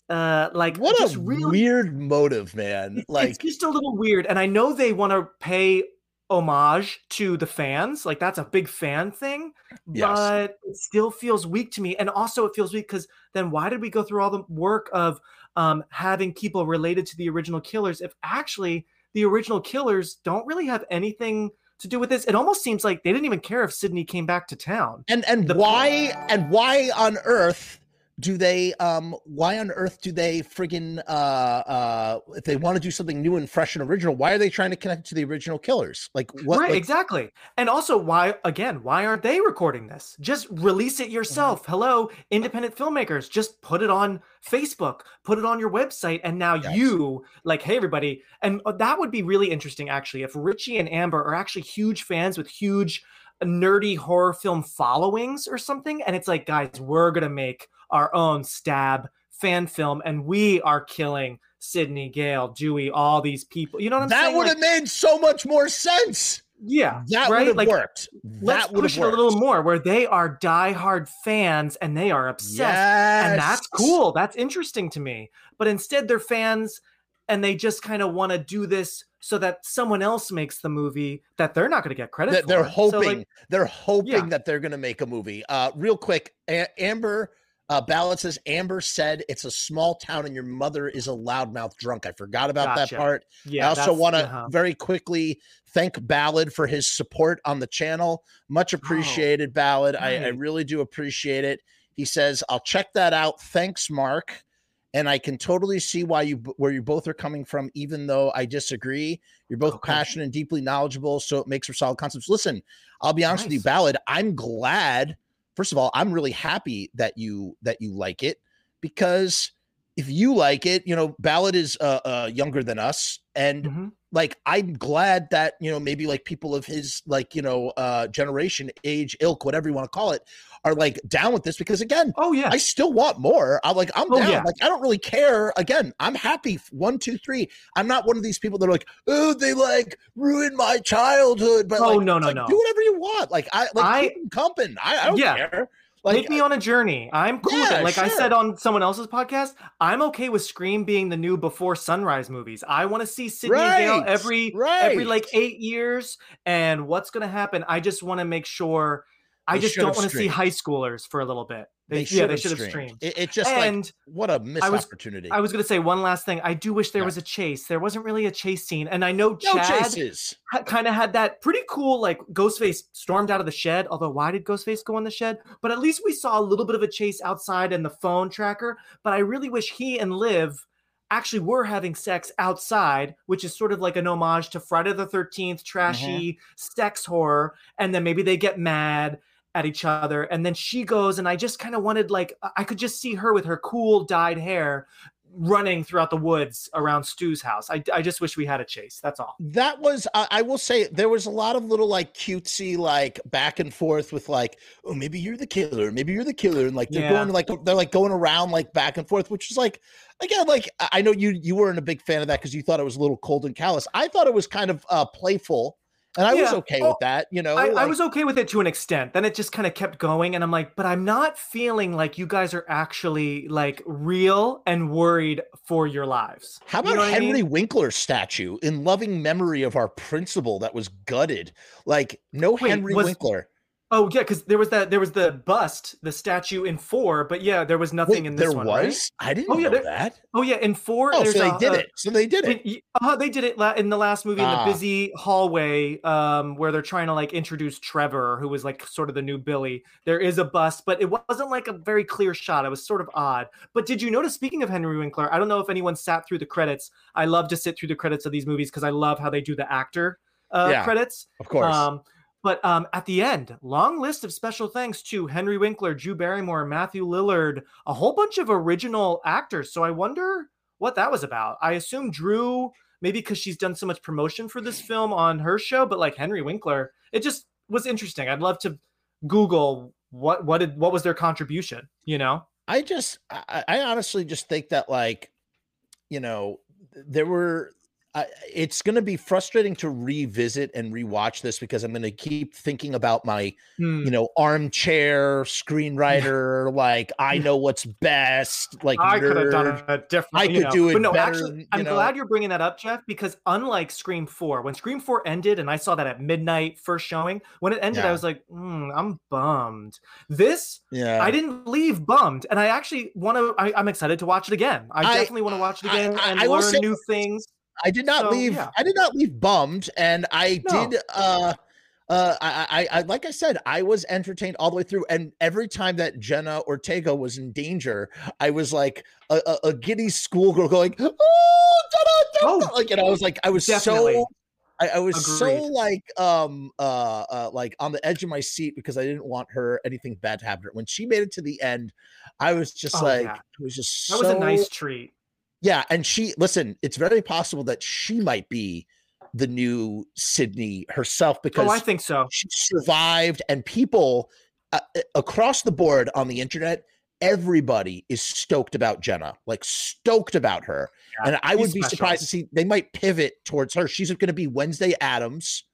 uh, like what a really, weird motive, man. Like it's just a little weird. And I know they want to pay homage to the fans. Like that's a big fan thing, Yes. but it still feels weak to me. And also, it feels weak because then why did we go through all the work of um, having people related to the original killers if actually the original killers don't really have anything to do with this? It almost seems like they didn't even care if Sidney came back to town. and and the- why and why on earth do they um why on earth do they friggin uh uh if they want to do something new and fresh and original why are they trying to connect to the original killers like what right, like, exactly. And also, why again? Why aren't they recording this? Just release it yourself. Mm-hmm. Hello, independent filmmakers. Just put it on Facebook, put it on your website, and now Yes. you like, hey, everybody. And uh, that would be really interesting, actually, if Richie and Amber are actually huge fans with huge nerdy horror film followings or something, and it's like, guys, we're gonna make our own stab fan film, and we are killing. Sidney, Gale, Dewey, all these people. You know what I'm that saying? That would Like, have made so much more sense yeah, that right? would have Like, worked let's that push it a little more where they are diehard fans and they are obsessed and that's cool that's interesting to me but instead they're fans and they just kind of want to do this so that someone else makes the movie that they're not going to get credit that for they're So, hoping like, they're hoping Yeah. that they're going to make a movie uh real quick A- amber uh ballad says amber said it's a small town and your mother is a loudmouth drunk i forgot about Gotcha. that part yeah i also want to uh-huh. very quickly thank ballad for his support on the channel. Much appreciated ballad I, I really do appreciate it. He says i'll check that out. Thanks mark. And i can totally see why you where you both are coming from even though i disagree. You're both Okay. passionate and deeply knowledgeable so it makes for solid concepts. Listen i'll be honest with you Nice. ballad i'm glad first of all i'm really happy that you that you like it because if you like it you know ballad is uh, uh younger than us and Mhm. Like i'm glad that you know maybe like people of his like you know uh generation age ilk whatever you want to call it are like down with this because again oh yeah. I still want more. I'm like i'm Oh, down. yeah. like i don't really care. Again i'm happy. One two three. I'm not one of these people that are like oh they like ruined my childhood but Oh, like, no, no, like, no. do whatever you want. Like i like I- keep comping. I, I don't Yeah. care like Take me on a journey. I'm cool with it. Like I said on someone else's podcast, I'm okay with Scream being the new Before Sunrise movies. I want to see Sidney Gale Right, every every right. like eight years, and what's going to happen? I just want to make sure. I They just don't want to see high schoolers for a little bit. They yeah, should they have should have streamed, streamed. It, it just like and what a missed was- opportunity I was going to say one last thing. I do wish there Yeah. was a chase. There wasn't really a chase scene, and I know no Chad ha- kind of had that pretty cool like Ghostface stormed out of the shed. Although why did Ghostface go in the shed? But at least we saw a little bit of a chase outside and the phone tracker. But I really wish he and Liv actually were having sex outside, which is sort of like an homage to Friday the 13th mm-hmm. trashy sex horror. And then maybe they get mad at each other and then she goes and I just kind of wanted like I- could just see her with her cool dyed hair running throughout the woods around Stu's house. I, I just wish we had a chase. That's all. that was I I will say there was a lot of little like cutesy like back and forth with like oh maybe you're the killer maybe you're the killer and like they're Yeah. going like they're like going around like back and forth which is like again like I I know you you weren't a big fan of that because you thought it was a little cold and callous I thought it was kind of uh playful and I was okay Oh, with that you know I, I was okay with it to an extent. Then it just kind of kept going, and I'm like, but I'm not feeling like you guys are actually like real and worried for your lives. How You about know what I Henry mean? Winkler statue in loving memory of our principal that was gutted? Like no Wait, Henry was- Winkler. Oh yeah, because there was that there was the bust, the statue in four, but yeah, there was nothing Wait, in this there one. was? right? I didn't Oh, yeah, know that. Oh yeah, in four. Oh, so they a- did a- it. So they did it. It- uh, they did it la- in the last movie in Ah. the busy hallway um, where they're trying to like introduce Trevor, who was like sort of the new Billy. There is a bust, but it wasn't like a very clear shot. It was sort of odd. But did you notice? Speaking of Henry Winkler, I don't know if anyone sat through the credits. I love to sit through the credits of these movies because I love how they do the actor uh, Yeah, credits. Of course. Um, but um, at the end, long list of special thanks to Henry Winkler, Drew Barrymore, Matthew Lillard, a whole bunch of original actors. So I wonder what that was about. I assume Drew, maybe because she's done so much promotion for this film on her show, but like Henry Winkler, it just was interesting. I'd love to Google what what did what was their contribution. You know? I just, I, I honestly just think that, like, you know, there were. I it's going to be frustrating to revisit and rewatch this because I'm going to keep thinking about my, Hmm. you know, armchair screenwriter. like, I know what's best. Like, I could have done it different. I could know. do it But no, better, actually, I'm know. glad you're bringing that up, Jeff, because unlike Scream 4, when Scream 4 ended and I saw that at midnight first showing, when it ended, I was like, "Hmm, I'm bummed. This, Yeah, I didn't leave bummed, and I actually want to. I'm excited to watch it again. I, I- definitely want to watch it again I- and I will learn say- new things. I did not So, leave. yeah. I did not leave bummed, and I No. did. Uh, uh, I, I, I, like I said, I was entertained all the way through, and every time that Jenna Ortega was in danger, I was like a, a, a giddy schoolgirl going, "Oh, da-da," Oh, like, and I was like, I was definitely. so. I, I was so like um uh, uh like on the edge of my seat because I didn't want her anything bad to happen. When she made it to the end, I was just Oh, like yeah. it was just That was a nice treat. Yeah, and she listen, it's very possible that she might be the new Sidney herself because Oh, I think so. she survived and people uh, uh, across the board on the internet everybody is stoked about Jenna, like stoked about her. Yeah, and I would be special. surprised to see they might pivot towards her. She's going to be Wednesday Addams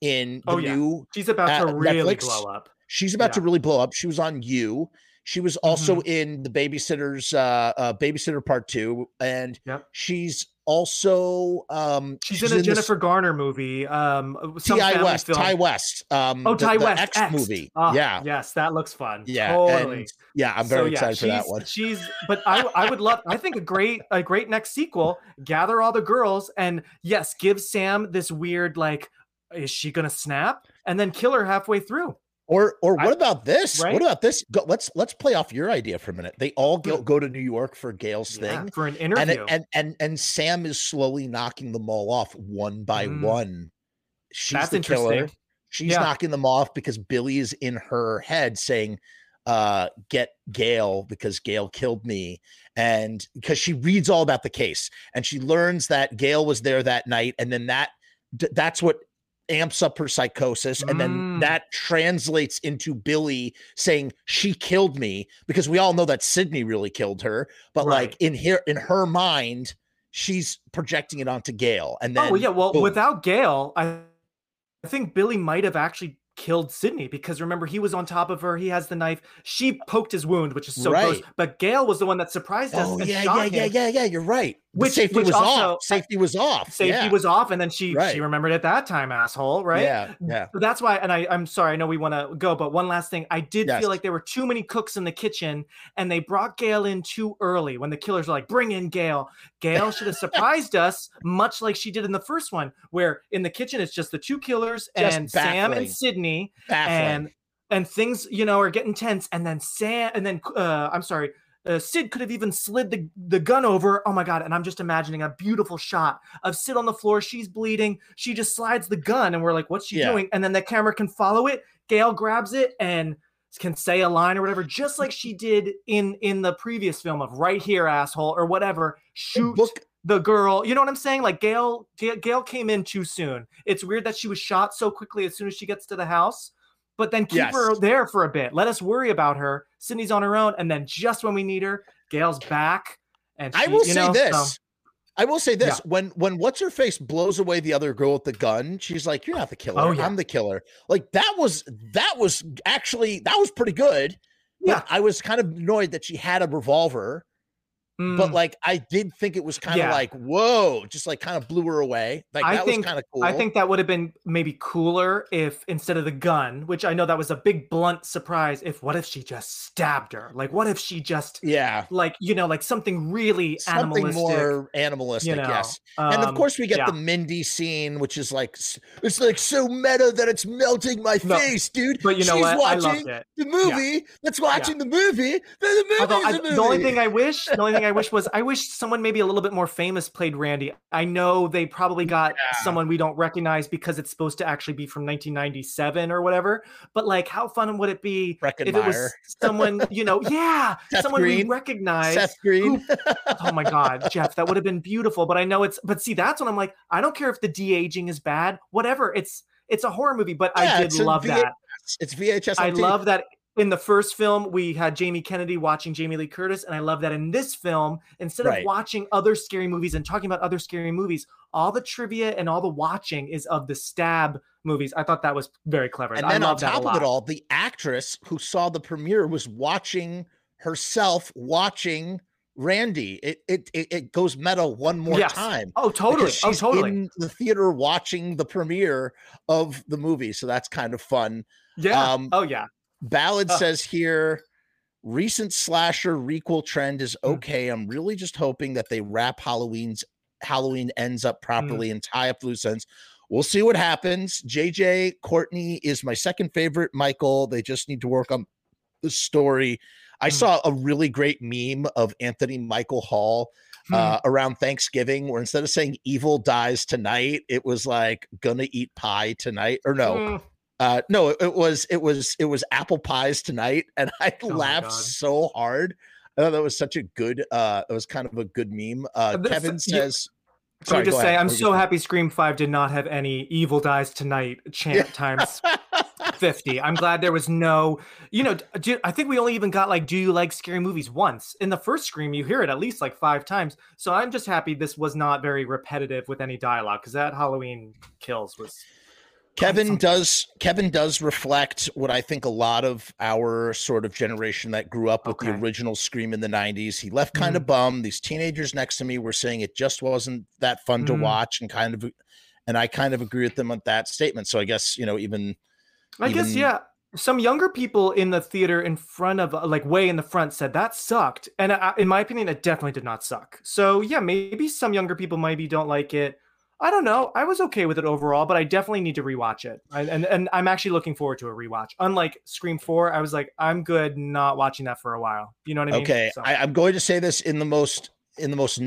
in the Oh, yeah. new She's about uh, to really Netflix. blow up. She's about to really blow up. She was on You. She was also Mm-hmm. in the Babysitters, uh, uh, Babysitter Part Two, and Yep. she's also um, She's, in a this Jennifer Garner movie. Um, some Ti West, film. Ti West, um, Oh, the- Ty the West X X'd. movie. Ah, yeah, Yes, that looks fun. yeah, Totally. and yeah. I'm very So, yeah, excited for that she's- one. She's, but I, I would love. I think a great, a great next sequel. Gather all the girls and yes, give Sam this weird like, is she gonna snap? And then kill her halfway through. Or or what I- about this? right? What about this? Go, let's let's play off your idea for a minute. They all go, go to New York for Gale's Hmm. Yeah, thing. for an and interview. it, and and and Sam is slowly knocking them all off one by Mm. one. She's That's the killer. She's Yeah. knocking them off because Billy is in her head saying, uh, "Get Gale because Gale killed me," and because she reads all about the case and she learns that Gale was there that night, and then that d- that's what amps up her psychosis and then Mm. that translates into billy saying she killed me because we all know that sidney really killed her but like in here in her mind she's projecting it onto gale and then oh yeah. Well, boom. without Gale, I, I think Billy might have actually killed Sidney because remember he was on top of her. He has the knife. She poked his wound, which is so gross. But Gale was the one that surprised us. oh and yeah shot yeah yeah him. yeah yeah you're right The Which- safety which was also- off safety was off Safety yeah. was off, and then she Right. she remembered at that time, asshole. Right? yeah yeah So that's why, and I, I'm sorry, I know we want to go, but one last thing. I did Yes. feel like there were too many cooks in the kitchen and they brought Gale in too early when the killers were like, bring in Gale. Gale should have surprised us, much like she did in the first one, where in the kitchen it's just the two killers Just and Sam and Sidney, baffling. and and things, you know, are getting tense. And then Sam, and then, uh, I'm sorry. Uh, Sid could have even slid the, the gun over. Oh my god! And I'm just imagining a beautiful shot of Sid on the floor. She's bleeding. She just slides the gun, and we're like, "What's she Yeah. doing?" And then the camera can follow it. Gale grabs it and can say a line or whatever, just like she did in in the previous film of "Right Here, asshole" or whatever. Shoot book the girl. You know what I'm saying? Like Gale, Gale, Gale came in too soon. It's weird that she was shot so quickly as soon as she gets to the house. But then keep her there for a bit. Let us worry about her. Sidney's on her own, and then just when we need her, Gale's back. And I will say know, this. so- I will say this: when when what's her face blows away the other girl with the gun, she's like, "You're not the killer. Oh, yeah. I'm the killer." Like that was that was actually that was pretty good. But Yeah. I was kind of annoyed that she had a revolver, but Mm, like I did think it was kind of Yeah. like, "Whoa!" Just like kind of blew her away. Like I that think- was kind of cool. I think that would have been maybe cooler if instead of the gun, which I know that was a big blunt surprise, if what if she just stabbed her? Like what if she just yeah, like you know like something really something animalistic? more animalistic. you know, yes, and of um, course we get yeah. the Mindy scene, which is like it's like so meta that it's melting my No, face, dude. But you know She's what? watching I loved it. the movie that's watching the movie. The movie's Although I, movie. the only thing I wish, the only thing thing I wish was I wish someone maybe a little bit more famous played Randy. I know they probably got Yeah. someone we don't recognize because it's supposed to actually be from 1997 or whatever. But like, how fun would it be if it was someone you know? Yeah, Seth someone Green. we recognize. Seth Green. oh my god jeff that would have been beautiful but i know it's but see that's when i'm like i don't care if the de-aging is bad whatever it's it's a horror movie but Yeah, i did love VHS. that It's VHS. i love that in the first film we had jamie kennedy watching jamie lee curtis and i love that in this film instead Right. of watching other scary movies and talking about other scary movies all the trivia and all the watching is of the stab movies i thought that was very clever And I then on love that a top of it all, the actress who saw the premiere was watching herself watching Randy. It it it, goes meta one more Yes. time. oh totally oh totally in the theater watching the premiere of the movie. So that's kind of fun. yeah um, oh yeah Ballad says here recent slasher requel trend is Mm. okay. I'm really just hoping that they wrap Halloween's Halloween ends up properly Mm. and tie up loose ends. We'll see what happens. JJ Courtney is my second favorite. Michael, they just need to work on the story. I Mm. saw a really great meme of Anthony Michael Hall Hmm. uh, around Thanksgiving, where instead of saying "evil dies tonight," it was like "gonna eat pie tonight" or no, Mm. Uh, no, it, it was it was it was apple pies tonight, and I Oh laughed so hard. I thought that was such a good. uh It was kind of a good meme. Uh, this- Kevin you- says. Can we go just say ahead. I'm were so happy Scream 5 did not have any evil dies tonight chant say? times 50. I'm glad there was no, you know, do, I think we only even got like, do you like scary movies once? In the first Scream, you hear it at least like five times. So I'm just happy this was not very repetitive with any dialogue because that Halloween kills was. Kevin does Kevin does reflect what I think a lot of our sort of generation that grew up with the original Scream in the 90s. He left kind of bummed. These teenagers next to me were saying it just wasn't that fun to Mm. watch and kind of and I kind of agree with them on that statement. So I guess, you know, even I guess, yeah. Some younger people in the theater in front of, like, way in the front said that sucked. And I, in my opinion, it definitely did not suck. So, yeah, maybe some younger people maybe don't like it. I don't know. I was okay with it overall, but I definitely need to rewatch it. I, and, and I'm actually looking forward to a rewatch. Unlike Scream 4, I was like, I'm good not watching that for a while. You know what I mean? Okay, So- I, I'm going to say this in the most in the most.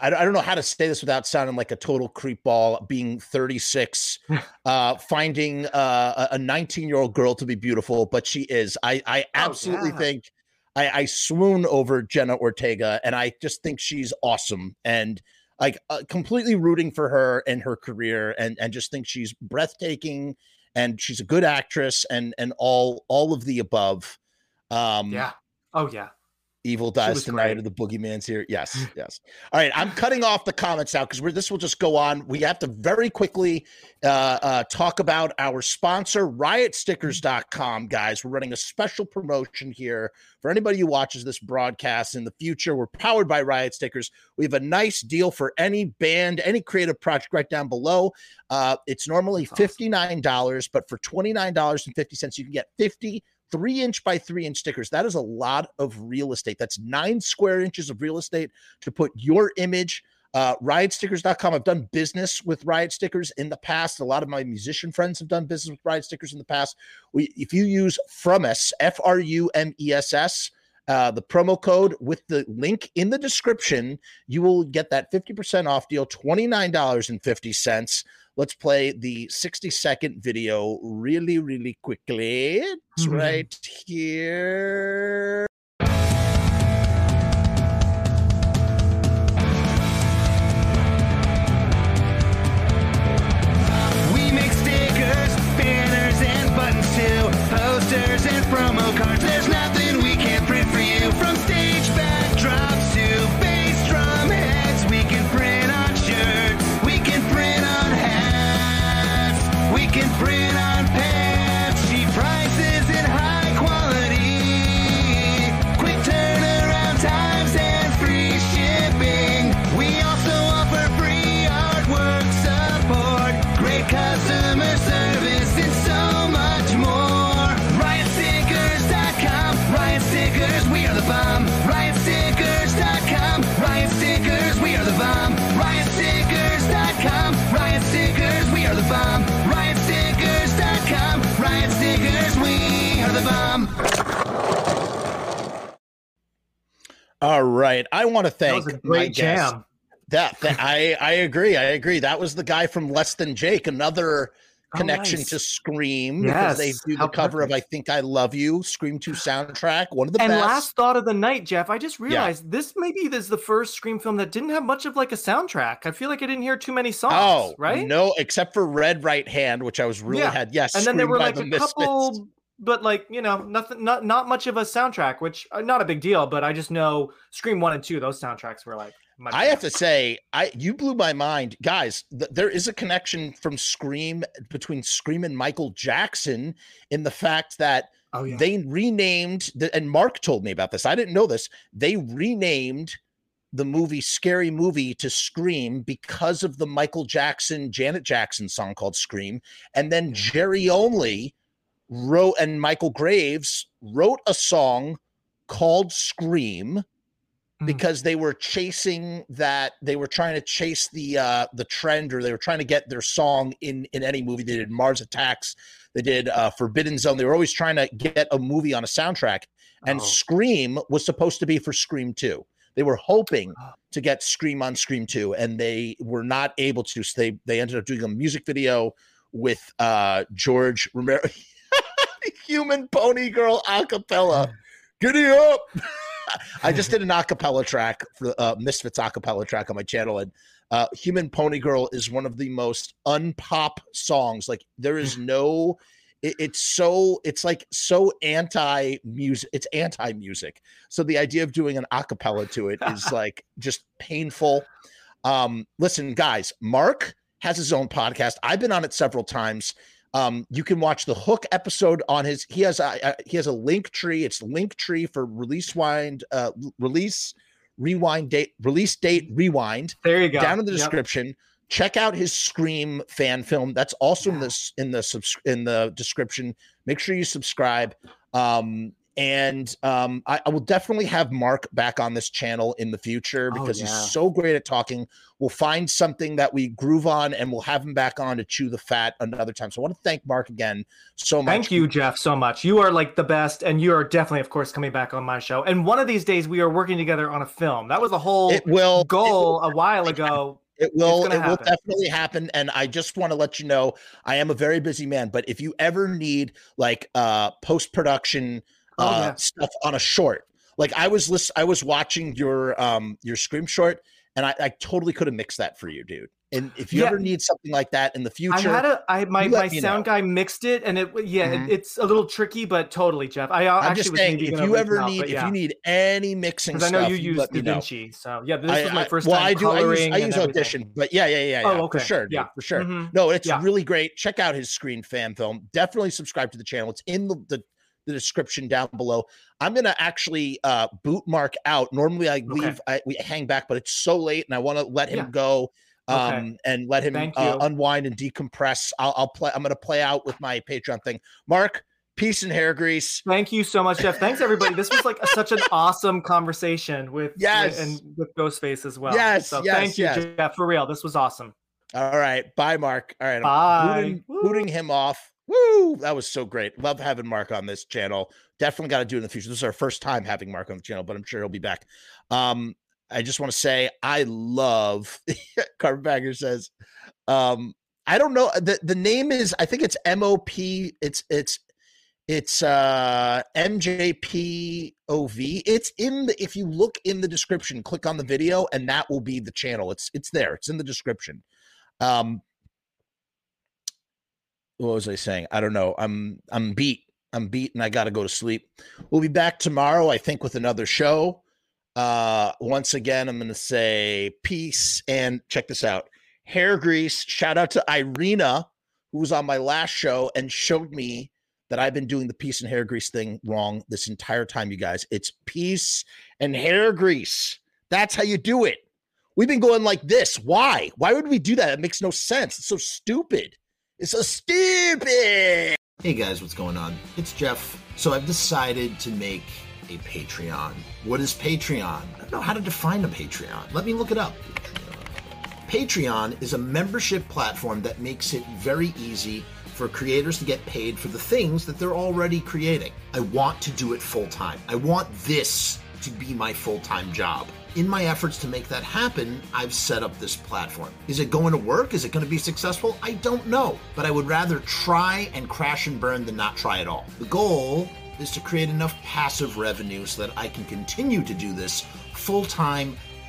I don't know how to say this without sounding like a total creepball. Being 36, uh, finding uh, a 19 year old girl to be beautiful, but she is. I I absolutely yeah. think I, I swoon over Jenna Ortega, and I just think she's awesome and like uh, completely rooting for her and her career, and and just think she's breathtaking, and she's a good actress, and and all all of the above. Um, yeah. Oh, yeah. Evil dies tonight, or the boogeyman's here. Yes, yes. All right, I'm cutting off the comments now because this will just go on. We have to very quickly uh, uh, talk about our sponsor, RiotStickers.com, guys. We're running a special promotion here for anybody who watches this broadcast in the future. We're powered by Riot Stickers. We have a nice deal for any band, any creative project right down below. Uh, it's normally fifty nine dollars, but for twenty nine dollars and fifty cents, you can get fifty three inch by three inch stickers. That is a lot of real estate. That's nine square inches of real estate to put your image. Uh, riotstickers.com. I've done business with Riot Stickers in the past. A lot of my musician friends have done business with Riot Stickers in the past. We, if you use Frumess, F R U M E S S, uh, the promo code with the link in the description, you will get that 50% off deal, $29.50. Let's play the 60 second video really, really quickly. It's Mhm. right here. All right. I want to That thank my great guest. That, that I I agree. I agree. That was the guy from Less Than Jake, another Oh, connection nice. to Scream because they Yes, do the how cover of "I Think I Love You," Scream Two soundtrack, one of the and best. last thought of the night, Jeff, I just realized this maybe is the first Scream film that didn't have much of like a soundtrack. I feel like I didn't hear too many songs. oh, right? No, except for Red Right Hand, which I was really Yeah. had. Yes, and then there were like the a Misfits. couple, but like you know, nothing, not not much of a soundtrack, which uh, not a big deal. But I just know Scream one and two, those soundtracks were like. I have to say, I you blew my mind, guys. Th- there is a connection from Scream between Scream and Michael Jackson in the fact that Oh yeah. they renamed the, and Mark told me about this. I didn't know this. They renamed the movie Scary Movie to Scream because of the Michael Jackson Janet Jackson song called Scream, and then Jerry Only wrote and Michael Graves wrote a song called Scream Mm. because they were chasing that they were trying to chase the uh the trend or they were trying to get their song in in any movie they did mars attacks they did uh forbidden zone they were always trying to get a movie on a soundtrack and Oh. scream was supposed to be for scream 2 they were hoping Oh. to get scream on scream 2 and they were not able to so they they ended up doing a music video with uh george romero human pony girl a cappella giddy up I just did an acapella track for uh, Misfits acapella track on my channel, and uh, "Human Pony Girl" is one of the most unpop songs. Like there is no, it- it's so it's like so anti music. It's anti music. So the idea of doing an acapella to it is like just painful. Um, listen, guys, Mark has his own podcast. I've been on it several times. Um, you can watch the Hook episode on his. He has a, a he has a link tree. It's link tree for release wind, uh, release rewind date, release date rewind There you go. down in the Yep. description. Check out his Scream fan film. That's also in this in the subs- in the description. Make sure you subscribe. Um, and um, I, I will definitely have Mark back on this channel in the future Oh, because yeah. he's so great at talking. We'll find something that we groove on, and we'll have him back on to chew the fat another time. So I want to thank Mark again so much. Thank you, Jeff, so much. You are like the best, and you are definitely, of course, coming back on my show. And one of these days, we are working together on a film. That was a whole It will it goal will- a while ago. It will. It will definitely happen. And I just want to let you know, I am a very busy man. But if you ever need like uh post production Oh, uh yeah. stuff on a short, like I was list, I was watching your um your scream short, and I, I totally could have mixed that for you, dude. And if you Yeah. ever need something like that in the future, I had a, I my my sound know. guy mixed it, and it, yeah, Mhm. it, it's a little tricky, but totally, Jeff. I uh, I'm actually just was saying, if you ever out, need if you need any mixing because I know you you use let me know. DaVinci, so yeah, this I, was my I- first well, time I do. I use, I use. Audition, but yeah, yeah, yeah, yeah, Oh, for okay. sure, dude, Yeah. for sure. Mhm. No, it's Yeah. really great. Check out his Scream fan film. Definitely subscribe to the channel. It's in the the, the description down below. I'm gonna actually uh boot Mark out. Normally I leave, I we hang back, but it's so late, and I want to let him Yeah. go. Okay. Um and let him uh, unwind and decompress. I'll, I'll play. I'm gonna play out with my Patreon thing. Mark, peace and hair grease. Thank you so much, Jeff. Thanks everybody. This was like a, such an awesome conversation with Yes. and with Ghostface as well. Yes, So yes, thank you, yes. Jeff. For real, this was awesome. All right, bye, Mark. All right, Bye. booting, booting him off. Woo! That was so great. Love having Mark on this channel. Definitely got to do it in the future. This is our first time having Mark on the channel, but I'm sure he'll be back. Um, I just want to say I love. Carpetbagger says, um, I don't know the the name is I think it's MOP. It's it's it's uh MJPOV. It's in the if you look in the description, click on the video, and that will be the channel. It's it's there. It's in the description. Um, what was I saying? I don't know. I'm I'm beat. I'm beat, and I got to go to sleep. We'll be back tomorrow, I think, with another show. Uh, once again, I'm going to say peace and check this out. Hair grease. Shout out to Irina, who was on my last show and showed me that I've been doing the peace and hair grease thing wrong this entire time, you guys. It's peace and hair grease. That's how you do it. We've been going like this. Why? Why would we do that? It makes no sense. It's so stupid. It's so stupid. Hey guys, what's going on? It's Jeff. So I've decided to make a Patreon. What is Patreon? I don't know how to define a Patreon. Let me look it up. Patreon is a membership platform that makes it very easy for creators to get paid for the things that they're already creating. I want to do it full time. I want this to be my full time job. In my efforts to make that happen, I've set up this platform. Is it going to work? Is it going to be successful? I don't know, but I would rather try and crash and burn than not try at all. The goal is to create enough passive revenue so that I can continue to do this full time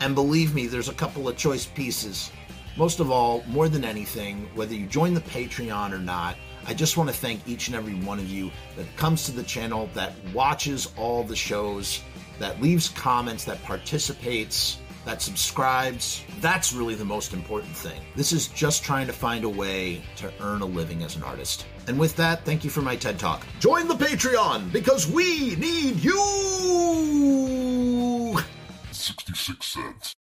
And believe me, there's a couple of choice pieces. Most of all, more than anything, whether you join the Patreon or not, I just want to thank each and every one of you that comes to the channel, that watches all the shows, that leaves comments, that participates, that subscribes. That's really the most important thing. This is just trying to find a way to earn a living as an artist. And with that, thank you for my TED Talk. Join the Patreon because we need you! 66 cents.